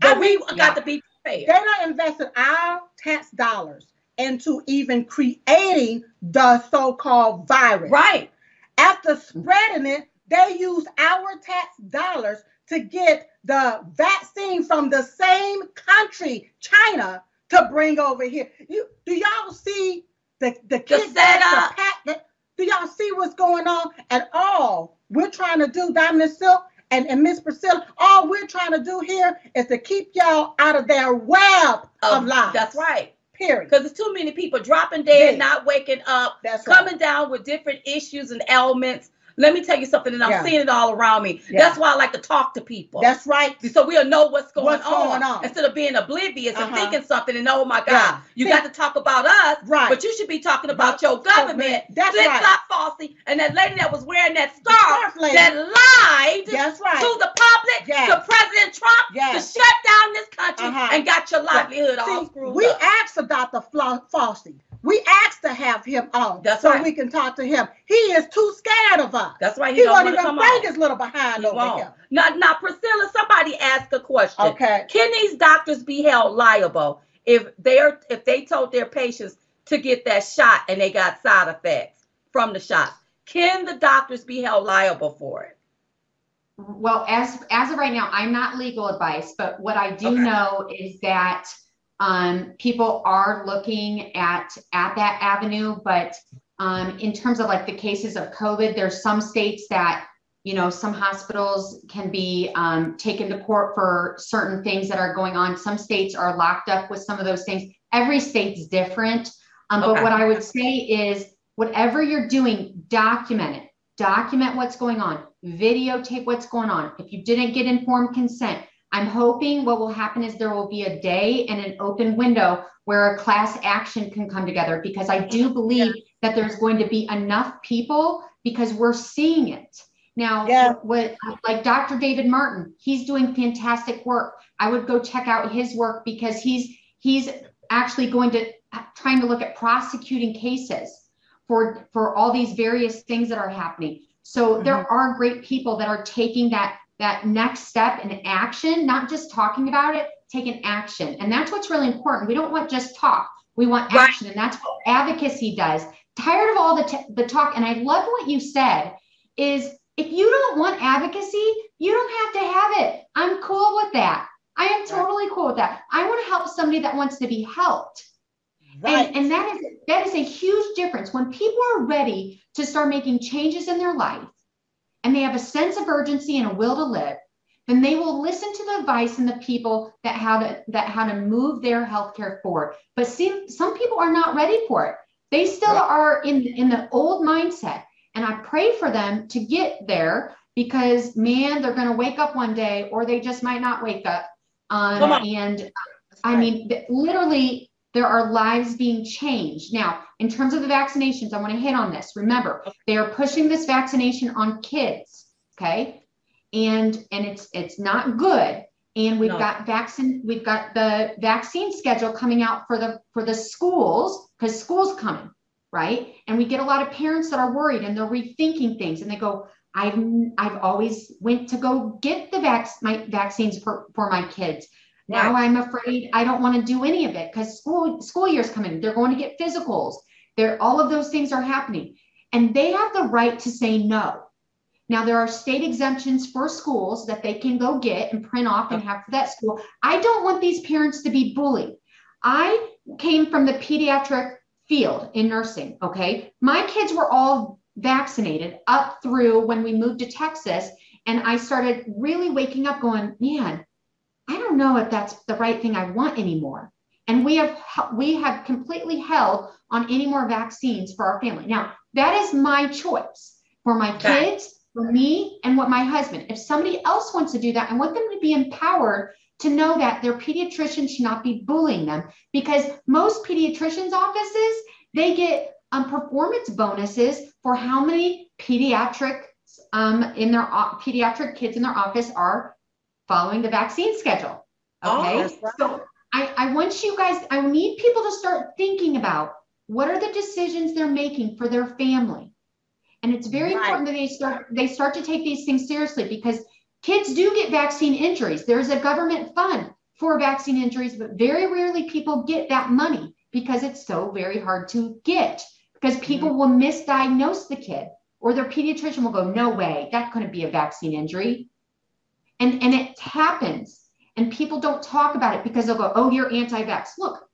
But I we got to be prepared. they prepared. don't invest our tax dollars into even creating the so-called virus. Right. After spreading it, they use our tax dollars to get the vaccine from the same country, China, to bring over here. You do y'all see the the kickbacks, setup. the pack, do y'all see what's going on at all? We're trying to do Diamond Silk and, and Miss Priscilla. All we're trying to do here is to keep y'all out of their web of Um, lies. That's right. Period. Because there's too many people dropping dead, Yeah. not waking up, That's right. coming down with different issues and ailments. Let me tell you something, and I'm Yeah. seeing it all around me. Yeah. That's why I like to talk to people. That's right. so we'll know what's going, What's on, going on. instead of being oblivious and Uh-huh. thinking something and oh my God, Yeah. you See- got to talk about us, Right. but you should be talking about your government. That's Flip right. flop Falsey and that lady that was wearing that scarf that lied That's right. to the public, Yes. to President Trump, Yes. to shut down this country Uh-huh. and got your livelihood all screwed we up. asked about the Fla- Fauci. We asked to have him on That's so right. we can talk to him. He is too scared of us. That's why he, he don't won't want to even come bring on. his little behind He over won't. here. Now, now, Priscilla, somebody asked a question. Okay. Can these doctors be held liable if they're if they told their patients to get that shot and they got side effects from the shot? Can the doctors be held liable for it? Well, as as of right now, I'm not legal advice, but what I do Okay. know is that um, people are looking at at that avenue. But um, in terms of like the cases of COVID, there's some states that you know some hospitals can be um, taken to court for certain things that are going on. Some states are locked up with some of those things. Every state's different. Um, Okay. But what I would say is, whatever you're doing, document it document what's going on, videotape what's going on. If you didn't get informed consent, I'm hoping what will happen is there will be a day and an open window where a class action can come together because I do believe that there's going to be enough people because we're seeing it. Now, Yeah. what like Dr. David Martin, he's doing fantastic work. I would go check out his work because he's he's actually going to uh, trying to look at prosecuting cases for for all these various things that are happening. So there mm-hmm. are great people that are taking that that next step in action, not just talking about it, take an action. And that's what's really important. We don't want just talk. We want Right. action, and that's what advocacy does. Tired of all the t- the talk, and I love what you said. Is if you don't want advocacy, you don't have to have it. I'm cool with that. I am totally cool with that. I want to help somebody that wants to be helped. Right. And, and that is that is a huge difference. When people are ready to start making changes in their life and they have a sense of urgency and a will to live, then they will listen to the advice and the people that how to that how to move their healthcare forward. But see, some people are not ready for it. They still Right. are in in the old mindset. And I pray for them to get there because man, they're gonna wake up one day or they just might not wake up. Um, Come on. and I mean, literally, there are lives being changed. Now, in terms of the vaccinations, I want to hit on this. Remember, they are pushing this vaccination on kids, okay? And and it's it's not good. And we've no. got vaccine, we've got the vaccine schedule coming out for the for the schools because school's coming, right? And we get a lot of parents that are worried and they're rethinking things and they go, I've I've always went to go get the vac- my vaccines for, for my kids. Now I'm afraid I don't want to do any of it because school school year's coming. They're going to get physicals. They're all of those things are happening, and they have the right to say no. Now there are state exemptions for schools that they can go get and print off and have for that school. I don't want these parents to be bullied. I came from the pediatric field in nursing. Okay, my kids were all vaccinated up through when we moved to Texas, and I started really waking up, going, man I don't know if that's the right thing I want anymore. And we have we have completely held on any more vaccines for our family. Now, that is my choice for my kids, for me, and what my husband. If somebody else wants to do that, I want them to be empowered to know that their pediatrician should not be bullying them because most pediatricians' offices they get um, performance bonuses for how many pediatric um, in their uh, pediatric kids in their office are following the vaccine schedule. Oh, okay. Oh, right. So I, I want you guys, I need people to start thinking about what are the decisions they're making for their family. And it's very right. important that they start they start to take these things seriously because kids do get vaccine injuries. There's a government fund for vaccine injuries, but very rarely people get that money because it's so very hard to get because people mm-hmm. will misdiagnose the kid or their pediatrician will go, no way, that couldn't be a vaccine injury. And, and it happens. And people don't talk about it because they'll go, oh, you're anti vax. Look,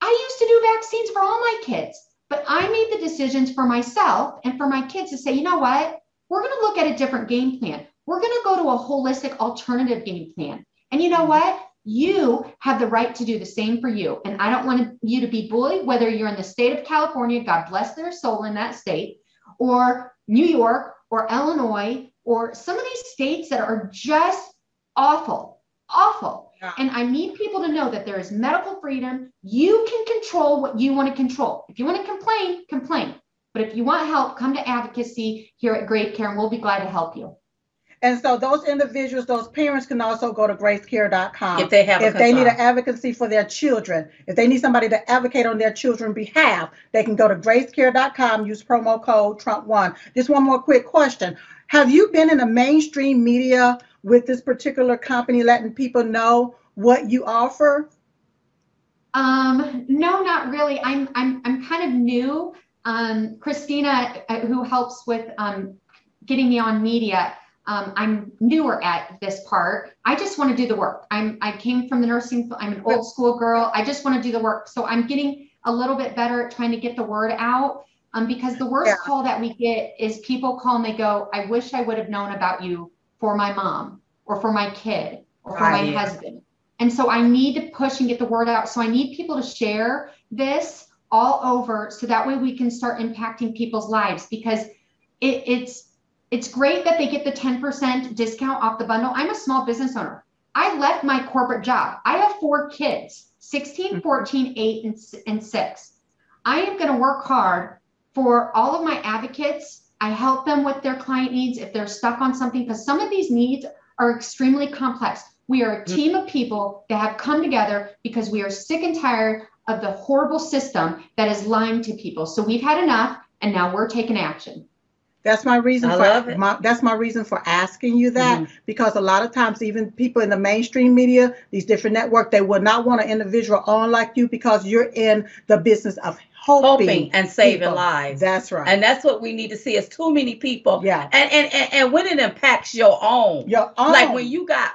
I used to do vaccines for all my kids, but I made the decisions for myself and for my kids to say, you know what? We're going to look at a different game plan. We're going to go to a holistic alternative game plan. And you know mm-hmm. what? You have the right to do the same for you. And I don't want you to be bullied, whether you're in the state of California, God bless their soul in that state, or New York or Illinois, or some of these states that are just awful, awful. Yeah. And I need people to know that there is medical freedom. You can control what you want to control. If you want to complain, complain. But if you want help, come to advocacy here at Grace Care and we'll be glad to help you. And so those individuals, those parents can also go to gracecare.com if they have if they need an advocacy for their children. If they need somebody to advocate on their children's behalf, they can go to gracecare.com, use promo code Trump1. Just one more quick question. Have you been in the mainstream media with this particular company, letting people know what you offer? Um, no, not really. I'm I'm I'm kind of new. Um, Christina, uh, who helps with um, getting me on media, um, I'm newer at this part. I just want to do the work. I'm I came from the nursing. I'm an old school girl. I just want to do the work. So I'm getting a little bit better at trying to get the word out. Um, because the worst yeah. call that we get is people call and they go, "I wish I would have known about you for my mom or for my kid or for my husband. And so I need to push and get the word out. So I need people to share this all over so that way we can start impacting people's lives because it, it's it's great that they get the 10% discount off the bundle. I'm a small business owner. I left my corporate job. I have four kids 16, mm-hmm. 14, 8, and, and 6. I am going to work hard for all of my advocates I help them with their client needs if they're stuck on something, because some of these needs are extremely complex. We are a mm-hmm. team of people that have come together because we are sick and tired of the horrible system that is lying to people. So we've had enough, and now we're taking action. That's my reason I for my, that's my reason for asking you that mm-hmm. because a lot of times even people in the mainstream media, these different networks, they would not want an individual on like you because you're in the business of hoping, hoping and saving people. lives. That's right. And that's what we need to see is too many people. Yeah. And and and, and when it impacts your own. Your own. Like when you got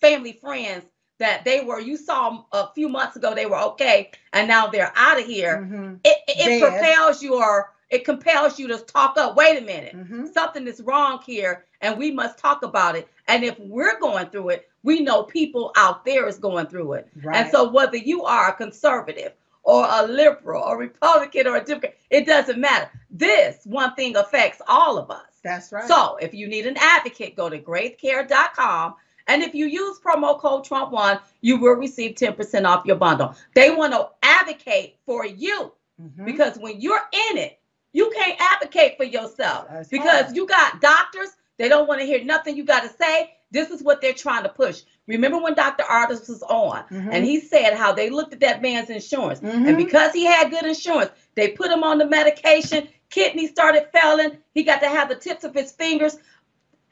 family friends that they were you saw a few months ago they were okay and now they're out of here. Mm-hmm. It it, it propels your it compels you to talk up. Wait a minute, mm-hmm. something is wrong here, and we must talk about it. And if we're going through it, we know people out there is going through it. Right. And so, whether you are a conservative or a liberal or Republican or a Democrat. It doesn't matter. This one thing affects all of us. That's right. So if you need an advocate, go to gracecare.com And if you use promo code Trump1, you will receive 10% off your bundle. They want to advocate for you Mhm. because when you're in it, you can't advocate for yourself That's because right. you got doctors, they don't want to hear nothing you got to say. This is what they're trying to push. Remember when Dr. Artis was on Mhm. and he said how they looked at that man's insurance Mhm. and because he had good insurance, they put him on the medication, kidney started failing, he got to have the tips of his fingers.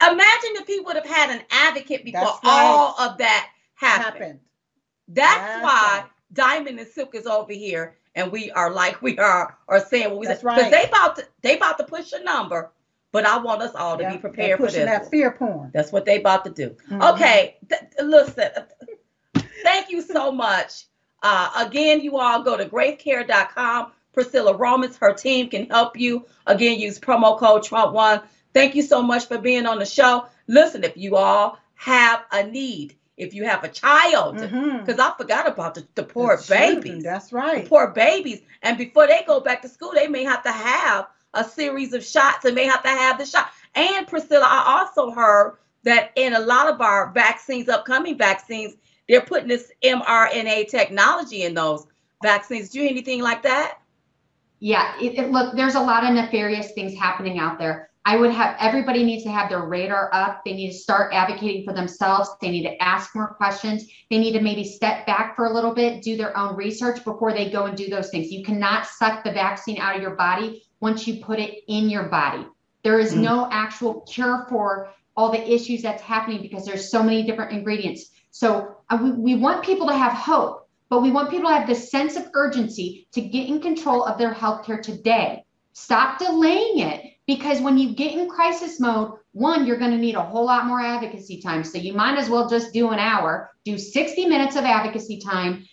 Imagine if he would have had an advocate before That's right. all of that happened. happened. That's That's why right. Diamond and Silk is over here, and we are like we are are saying what we That's say because right. they about to they about to push a number, but I want us all to Yeah, be prepared for pushing this. that fear porn. That's what they about to do. Mhm. Okay, th- listen. Thank you so much. Uh, again, you all go to gracecare.com. Priscilla Romans, her team can help you. Again, use promo code Trump1. Thank you so much for being on the show. Listen, if you all have a need, if you have a child, mm-hmm. because I forgot about the, the poor The children, babies. That's The right. poor babies. And before they go back to school, they may have to have a series of shots and may have to have the shot. And Priscilla, I also heard that in a lot of our vaccines, upcoming vaccines, they're putting this mRNA technology in those vaccines. Do you hear anything like that? Yeah, it, it, look, there's a lot of nefarious things happening out there. I would have everybody needs to have their radar up. They need to start advocating for themselves. They need to ask more questions. They need to maybe step back for a little bit, do their own research before they go and do those things. You cannot suck the vaccine out of your body once you put it in your body. There is Mm. no actual cure for all the issues that's happening because there's so many different ingredients. So uh, we, we want people to have hope, but we want people to have the sense of urgency to get in control of their healthcare today. Stop delaying it because when you get in crisis mode, one, you're going to need a whole lot more advocacy time. So you might as well just do an hour, do 60 minutes of advocacy time,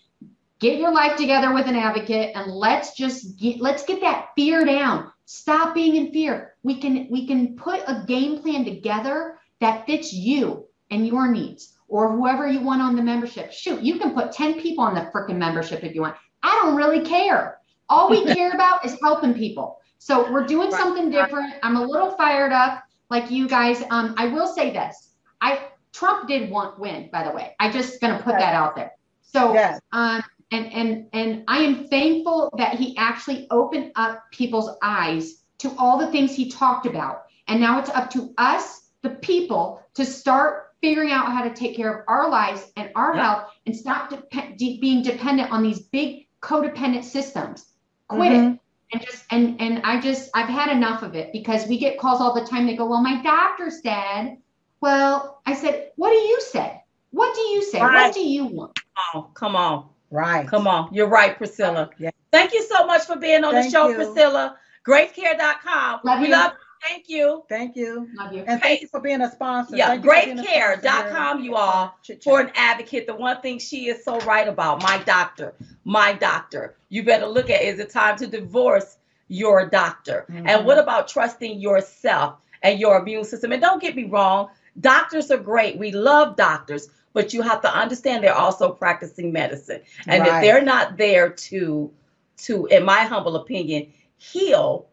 get your life together with an advocate, and let's just get let's get that fear down. Stop being in fear. We can we can put a game plan together that fits you and your needs or whoever you want on the membership. Shoot, you can put 10 people on the freaking membership if you want. I don't really care. All we care about is helping people. So we're doing something different. I'm a little fired up like you guys. Um, I will say this. I Trump did want win, by the way. I just gonna put that out there. So Yes. um, and and and I am thankful that he actually opened up people's eyes to all the things he talked about. And now it's up to us, the people, to start figuring out how to take care of our lives and our Yeah. health and stop dep- de- being dependent on these big codependent systems. Quit it Mhm. And just and and I just I've had enough of it because we get calls all the time. They go, "Well, my doctor said." Well, I said, "What do you say? What do you say? Right. What do you want?" Oh, come on. Right. Come on. You're right, Priscilla. Yeah. Thank you so much for being on the show, you. Priscilla. GraceCare.com. Love we you. love you. Thank you. Thank you. Love you. And thank you for being a sponsor. Yeah, Thank you for being a sponsor GraceCare.com, here. you all, for an advocate. The one thing she is so right about, my doctor, my doctor. You better look at is it time to divorce your doctor? And Mhm. what about trusting yourself and your immune system? And don't get me wrong, doctors are great. We love doctors, but you have to understand they're also practicing medicine. And if Right. they're not there to to in my humble opinion heal,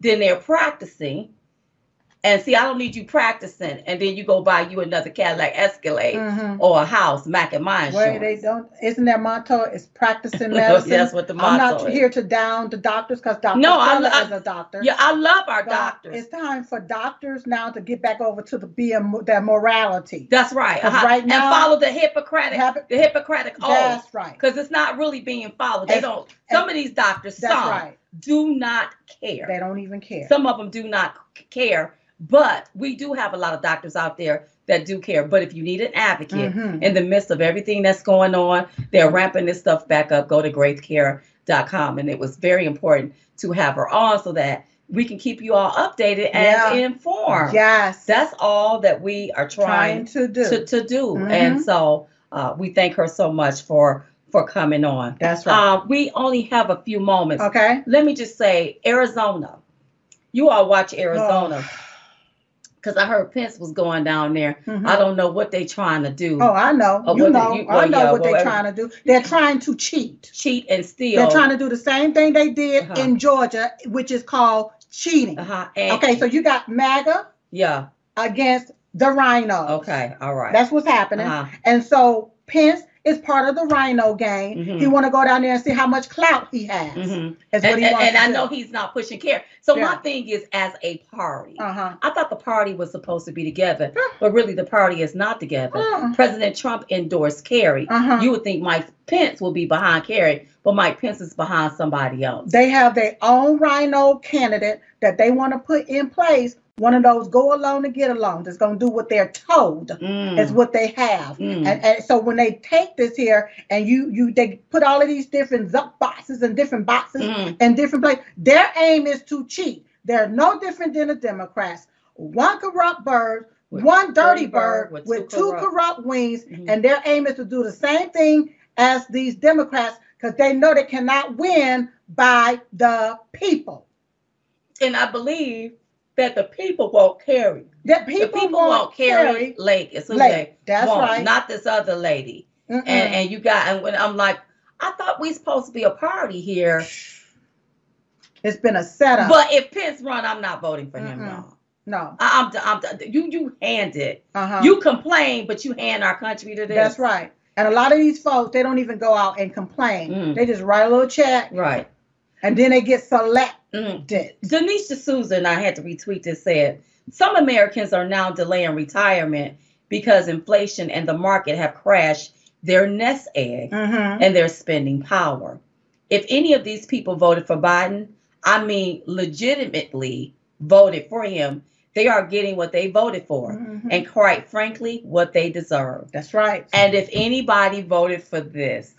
then they're practicing. And see, I don't need you practicing, and then you go buy you another Cadillac Escalade Mhm. or a house, Mac and Mine. Where they don't, isn't their motto is practicing medicine? That's what the motto. I'm not is. here to down the doctors because Dr. No, I- Stella I- is a doctor. Yeah, I love our but doctors. It's time for doctors now to get back over to the being their morality. That's right. uh-huh. right and follow the Hippocratic, the Hippocratic oath, That's right. because it's not really being followed. They don't. Some of these doctors, That's some right. do not care. They don't even care. Some of them do not care, but we do have a lot of doctors out there that do care. But if you need an advocate Mhm. in the midst of everything that's going on, they're ramping this stuff back up. Go to gracecare.com. And it was very important to have her on so that we can keep you all updated and Yeah. informed. Yes. That's all that we are trying trying to do. to, to do. Mhm. And so uh, we thank her so much for for coming on. That's right. Uh, we only have a few moments. okay. Let me just say, Arizona. You all watch Arizona because I heard Pence was going down there. Mhm. I don't know what they're trying to do. Oh, I know. Oh, you know. they- you- I know yeah, what well, they're trying to do. They're trying to cheat. Cheat and steal. They're trying to do the same thing they did Uh-huh. in Georgia, which is called cheating. Uh-huh. And, Okay, so you got MAGA yeah, against the RINO. Okay, all right. That's what's happening. Uh-huh. And so Pence is part of the RINO game. Mhm. He want to go down there and see how much clout he has. Mhm. That's And, he wants and to I do. know he's not pushing care. So my thing is, as a party, Uh-huh. I thought the party was supposed to be together, but really the party is not together. Uh-uh. President Trump endorsed Kari. Uh-huh. You would think Mike Pence will be behind Kari, but Mike Pence is behind somebody else. They have their own RINO candidate that they want to put in place. One of those go along to get along that's going to do what they're told. Mm. is what they have. Mm. And, and so when they take this here and you you they put all of these different zup boxes and different boxes Mm. and different places, their aim is to cheat. They're no different than the Democrats. One corrupt bird, With- one dirty bird bird, with with, two corrupt- corrupt, wings, Mhm. and their aim is to do the same thing as these Democrats because they know they cannot win by the people. And I believe that the people won't Kari. That The people, people won't won't Kari Lake. It's Lake. That's want, right. not this other lady. Mm-mm. And and you got and when I'm like, I thought we supposed to be a party here. it's been a setup. But if Pence run, I'm not voting for him. Mm-mm. No, no. I, I'm, I'm you you hand it. Uh-huh. You complain, but you hand our country to this. That's right. And a lot of these folks, they don't even go out and complain. Mm. They just write a little check Right. And then they get selected. Mm. Dinesh D'Souza, and I had to retweet this, said some Americans are now delaying retirement because inflation and the market have crashed their nest egg Mm-hmm. and their spending power. If any of these people voted for Biden, I mean legitimately voted for him, they are getting what they voted for. Mhm. And quite frankly, what they deserve. That's right. And if anybody voted for this,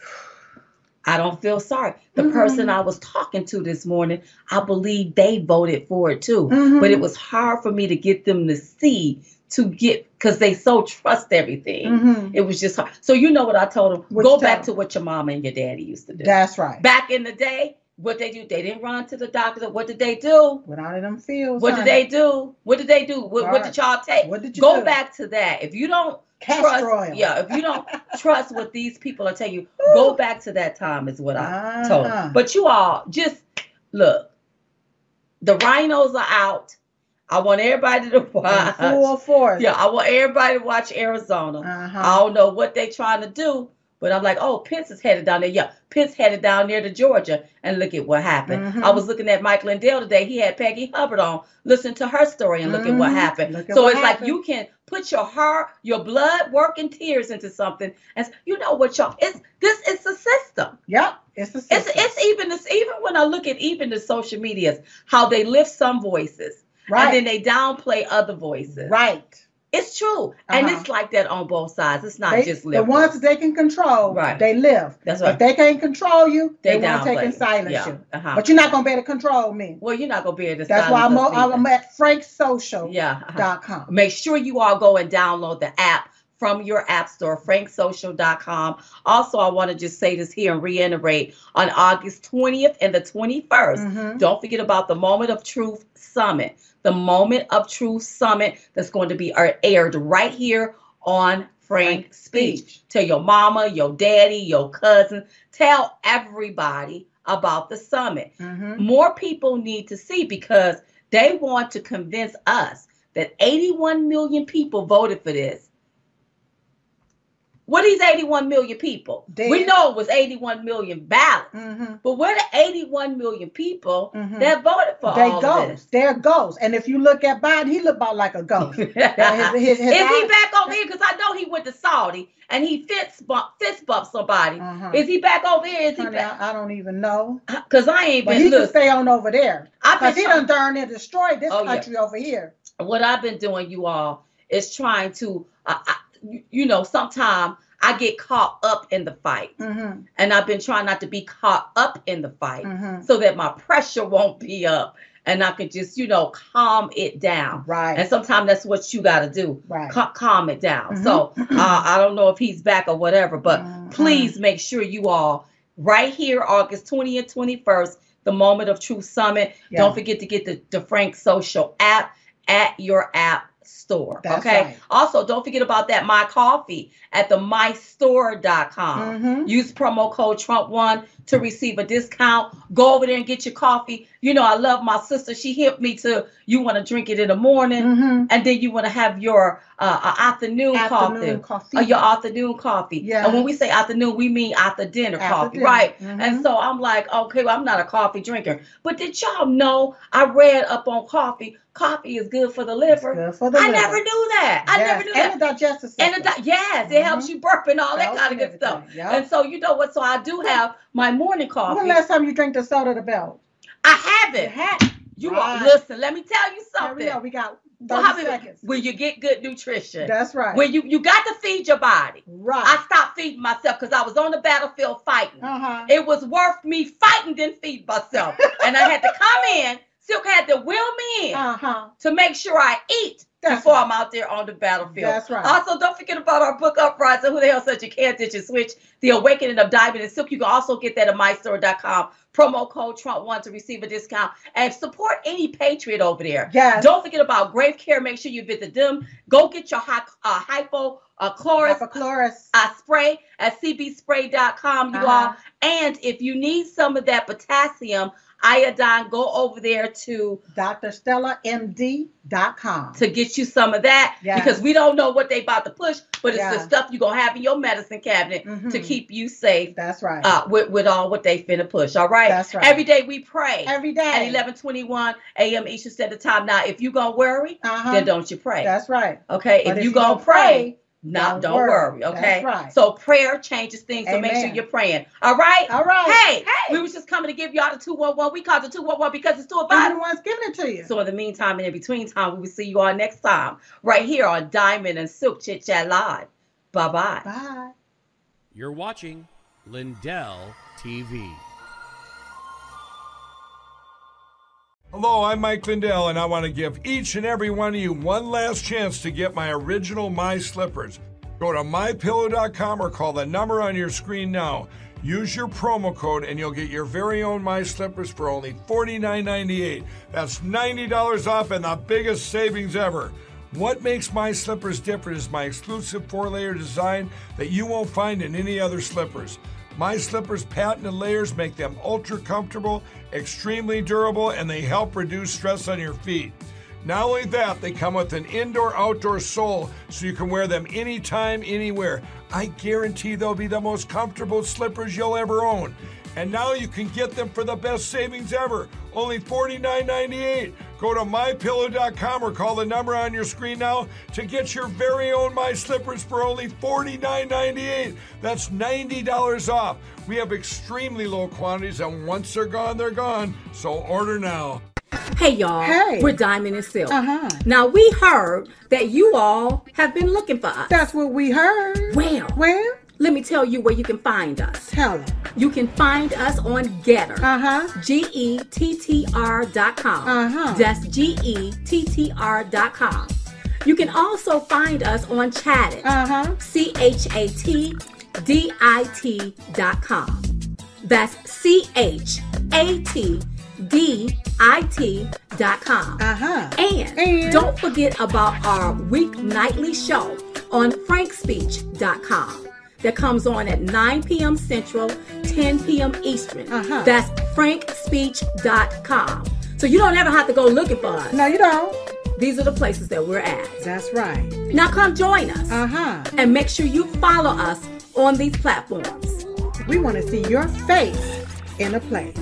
I don't feel sorry. The Mhm. person I was talking to this morning, I believe they voted for it too. Mhm. But it was hard for me to get them to see to get because they so trust everything. Mhm. It was just hard. So you know what I told them? What Go back to what your mama and your daddy used to do. That's right. Back in the day, what they do? They didn't run to the doctor. What did they do? Went out of them fields. What did honey. they do? What did they do? What, what did y'all take? What did you Go do? back to that. If you don't Trust, yeah, if you don't trust what these people are telling you, go back to that time is what I told. Uh-huh. them. But you all just look. The RINOs are out. I want everybody to watch. full force. Yeah, I want everybody to watch Arizona. Uh-huh. I don't know what they're trying to do, but I'm like, oh, Pence is headed down there. Yeah, Pence headed down there to Georgia, and look at what happened. Mhm. I was looking at Mike Lindell today. He had Peggy Hubbard on. Listen to her story and look at what Mhm. happened. At so what it's happened. like you can put your heart, your blood, work, and tears into something, and you know what y'all. It's this. is a system. Yep. It's a It's system. it's even this. Even when I look at even the social medias, how they lift some voices right. and then they downplay other voices. right. It's true, and Uh-huh. it's like that on both sides. It's not They- just the liberals. ones they can control, Right. they live. That's If they can't control you, They they, want to take and silence Yeah. you. Uh-huh. But you're not gonna be able to control me. well, you're not gonna be able to. That's why I'm, silence us o- I'm at franksocial.com. Yeah. uh-huh. Make sure you all go and download the app from your app store, franksocial.com. Also, I want to just say this here and reiterate on August 20th and the 21st. Mhm. Don't forget about the Moment of Truth Summit. The Moment of Truth Summit that's going to be aired right here on Frank Speech. Speech. Tell your mama, your daddy, your cousin, tell everybody about the summit. Mhm. More people need to see because they want to convince us that 81 million people voted for this. What these 81 million people? We know it was 81 million ballots. Mhm. But we're the 81 million people Mhm. that voted for They all ghosts. They're ghosts. And if you look at Biden, he look about like a ghost. his- his- his Is he back over here? Because I know he went to Saudi and he fist bump, fist bumped somebody. Uh-huh. Is he back over here? Is he back? I, I don't even know. Because I ain't But been he can stay on over there. Because been he done darn near destroyed this Oh, yeah. country over here. what I've been doing, you all, is trying to, uh, I, you- know, sometimes I get caught up in the fight, Mm-hmm. and I've been trying not to be caught up in the fight, Mm-hmm. so that my pressure won't be up, and I can just, you know, calm it down. Right. And sometimes that's what you got to do, right. ca- calm it down. Mhm. So uh, I don't know if he's back or whatever, but Mhm. please make sure you all right here, August 20th, 21st, the Moment of Truth Summit. Yeah. Don't forget to get the, the Frank Social app at your app store. That's okay. right. Also, don't forget about that My Coffee at the mystore.com. Mhm. Use promo code Trump1 to receive a discount. Go over there and get your coffee. You know, I love my sister. She hit me to you want to drink it in the morning Mhm. and then you want to have your uh, uh, afternoon, Afternoon coffee. coffee. Or your afternoon coffee. Yes. And when we say afternoon, we mean after dinner After coffee, dinner. right? Mhm. And so I'm like, okay, well, I'm not a coffee drinker. But did y'all know I read up on coffee? Coffee is good for the liver. Good for the I liver. never knew that. I Yes, never knew that. And the digestive system. And the di- yes, it helps Mhm. you burp and all that kind of and good stuff. Yep. And so you know what? So I do have my morning When coffee. the last time you drank the soda to belt? I have it. hat. You Right. are, listen. Let me tell you something. we go. We got 30 Well, how seconds. when you get good nutrition, That's right. when you you got to feed your body. right. I stopped feeding myself because I was on the battlefield fighting. uh-huh. It was worth me fighting than feed myself, and I had to come in. Silk had to will me in Uh-huh. to make sure I eat That's before right. I'm out there on the battlefield. That's right. Also, don't forget about our book Uprising. Who the hell said you can't ditch and switch? The Awakening of Diamond and Silk. You can also get that at mystore.com. Promo code Trump1 to receive a discount and support any patriot over there. Yes. Don't forget about Grace Care. Make sure you visit them. Go get your hy- uh, hypo uh, chloris Hypochlorous. uh, spray at cbspray.com, you Uh-huh. all. And if you need some of that potassium iodine, go over there to DrStellaMD.com. to get you some of that Yes. because we don't know what they about to push, but it's the stuff you're gonna have in your medicine cabinet to Mhm. keep you safe That's right. uh, with, with all what they finna push. All right. That's right. Every day we pray Every day. at day. 11:21 a.m. Eastern Standard Time. Now, if you gonna worry, Uh-huh. then don't you pray. That's right. okay. But if you gonna pray, now don't don't worry. worry. That's Okay. right. So prayer changes things. So make sure you're praying. All right. All right. Hey, Hey. we was just coming to give y'all the 211. We called the 211 because it's two of I'm us. the ones giving it to you. So in the meantime and in between time, we will see you all next time right here on Diamond and Silk Chit Chat Live. Bye bye. Bye. You're watching Lindell TV. Hello, I'm Mike Lindell, and I want to give each and every one of you one last chance to get my original My Slippers. Go to mypillow.com or call the number on your screen now. Use your promo code, and you'll get your very own My Slippers for only $49.98. That's $90 off and the biggest savings ever. What makes my slippers different is my exclusive four layer design that you won't find in any other slippers. My slippers' patented layers make them ultra comfortable, extremely durable, and they help reduce stress on your feet. Not only that, they come with an indoor outdoor sole so you can wear them anytime, anywhere. I guarantee they'll be the most comfortable slippers you'll ever own. And now you can get them for the best savings ever only $49.98. Go to mypillow.com or call the number on your screen now to get your very own My Slippers for only $49.98. That's $90 off. We have extremely low quantities, and once they're gone, they're gone. So order now. Hey y'all. Hey. We're Diamond and Silk. Uh-huh. Now we heard that you all have been looking for us. That's what we heard. Well, Where? Let me tell you where you can find us. Tell them. You can find us on GETTR. Uh-huh. G E T T R dot com. Uh-huh. That's G E T T R dot com. You can also find us on ChatDit. Uh-huh. C H A T D I T dot com. That's C H A T D I T dot com. Uh-huh. And, And- don't forget about our weeknightly show on frankspeech.com that comes on at 9 p.m. Central, 10 p.m. Eastern. Uh-huh. That's frankspeech.com. So you don't ever have to go looking for us. No, you don't. These are the places that we're at. That's right. Now come join us Uh-huh. and make sure you follow us on these platforms. We want to see your face in a place.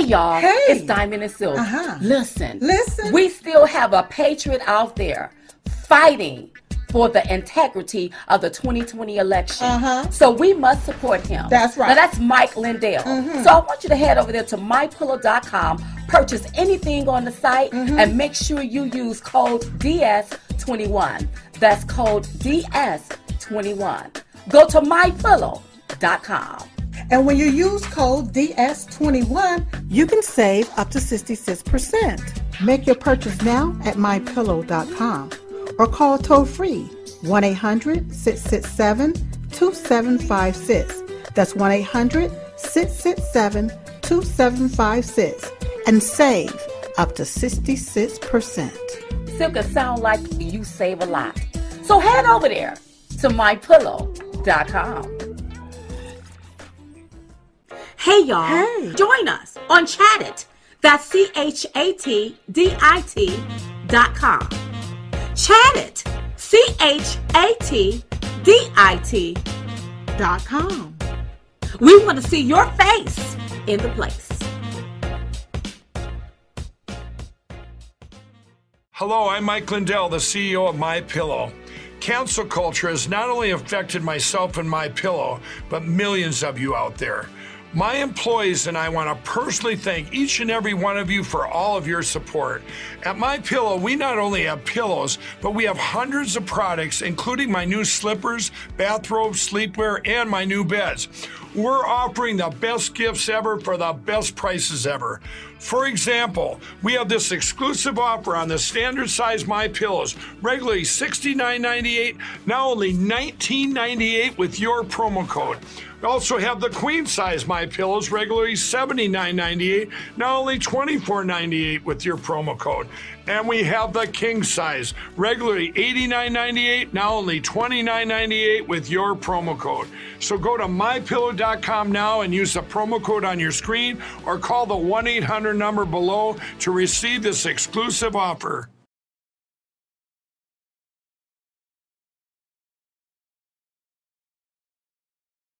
Hey y'all, Hey. it's Diamond and Silk. Uh-huh. Listen, Listen. We still have a patriot out there fighting for the integrity of the 2020 election. Uh-huh. So we must support him. That's right. Mm-hmm. Now that's Mike Lindell. So I want you to head over there to mypillow.com, purchase anything on the site, Mm-hmm. and make sure you use code DS21. That's code DS21. Go to mypillow.com. And when you use code DS21, you can save up to 66%. Make your purchase now at mypillow.com or call toll free 1 800 667 2756. That's 1 800 667 2756 and save up to 66%. Silk sound like you save a lot. So head over there to mypillow.com. Hey y'all. Hey. Join us on ChatDit. That's C H A T D I T dot com. ChatDit. C H A T D I T dot com. We want to see your face in the place. Hello, I'm Mike Lindell, the CEO of My Pillow. Cancel culture has not only affected myself and My Pillow, but millions of you out there. My employees and I want to personally thank each and every one of you for all of your support. At My Pillow, we not only have pillows, but we have hundreds of products including my new slippers, bathrobes, sleepwear, and my new beds. We're offering the best gifts ever for the best prices ever. For example, we have this exclusive offer on the standard size My Pillows, regularly $69.98, now only $19.98 with your promo code. Also have the queen size My Pillows, regularly $79.98, now only $24.98 with your promo code. And we have the king size, regularly $89.98, now only $29.98 with your promo code. So go to mypillow.com now and use the promo code on your screen or call the 1 800 number below to receive this exclusive offer.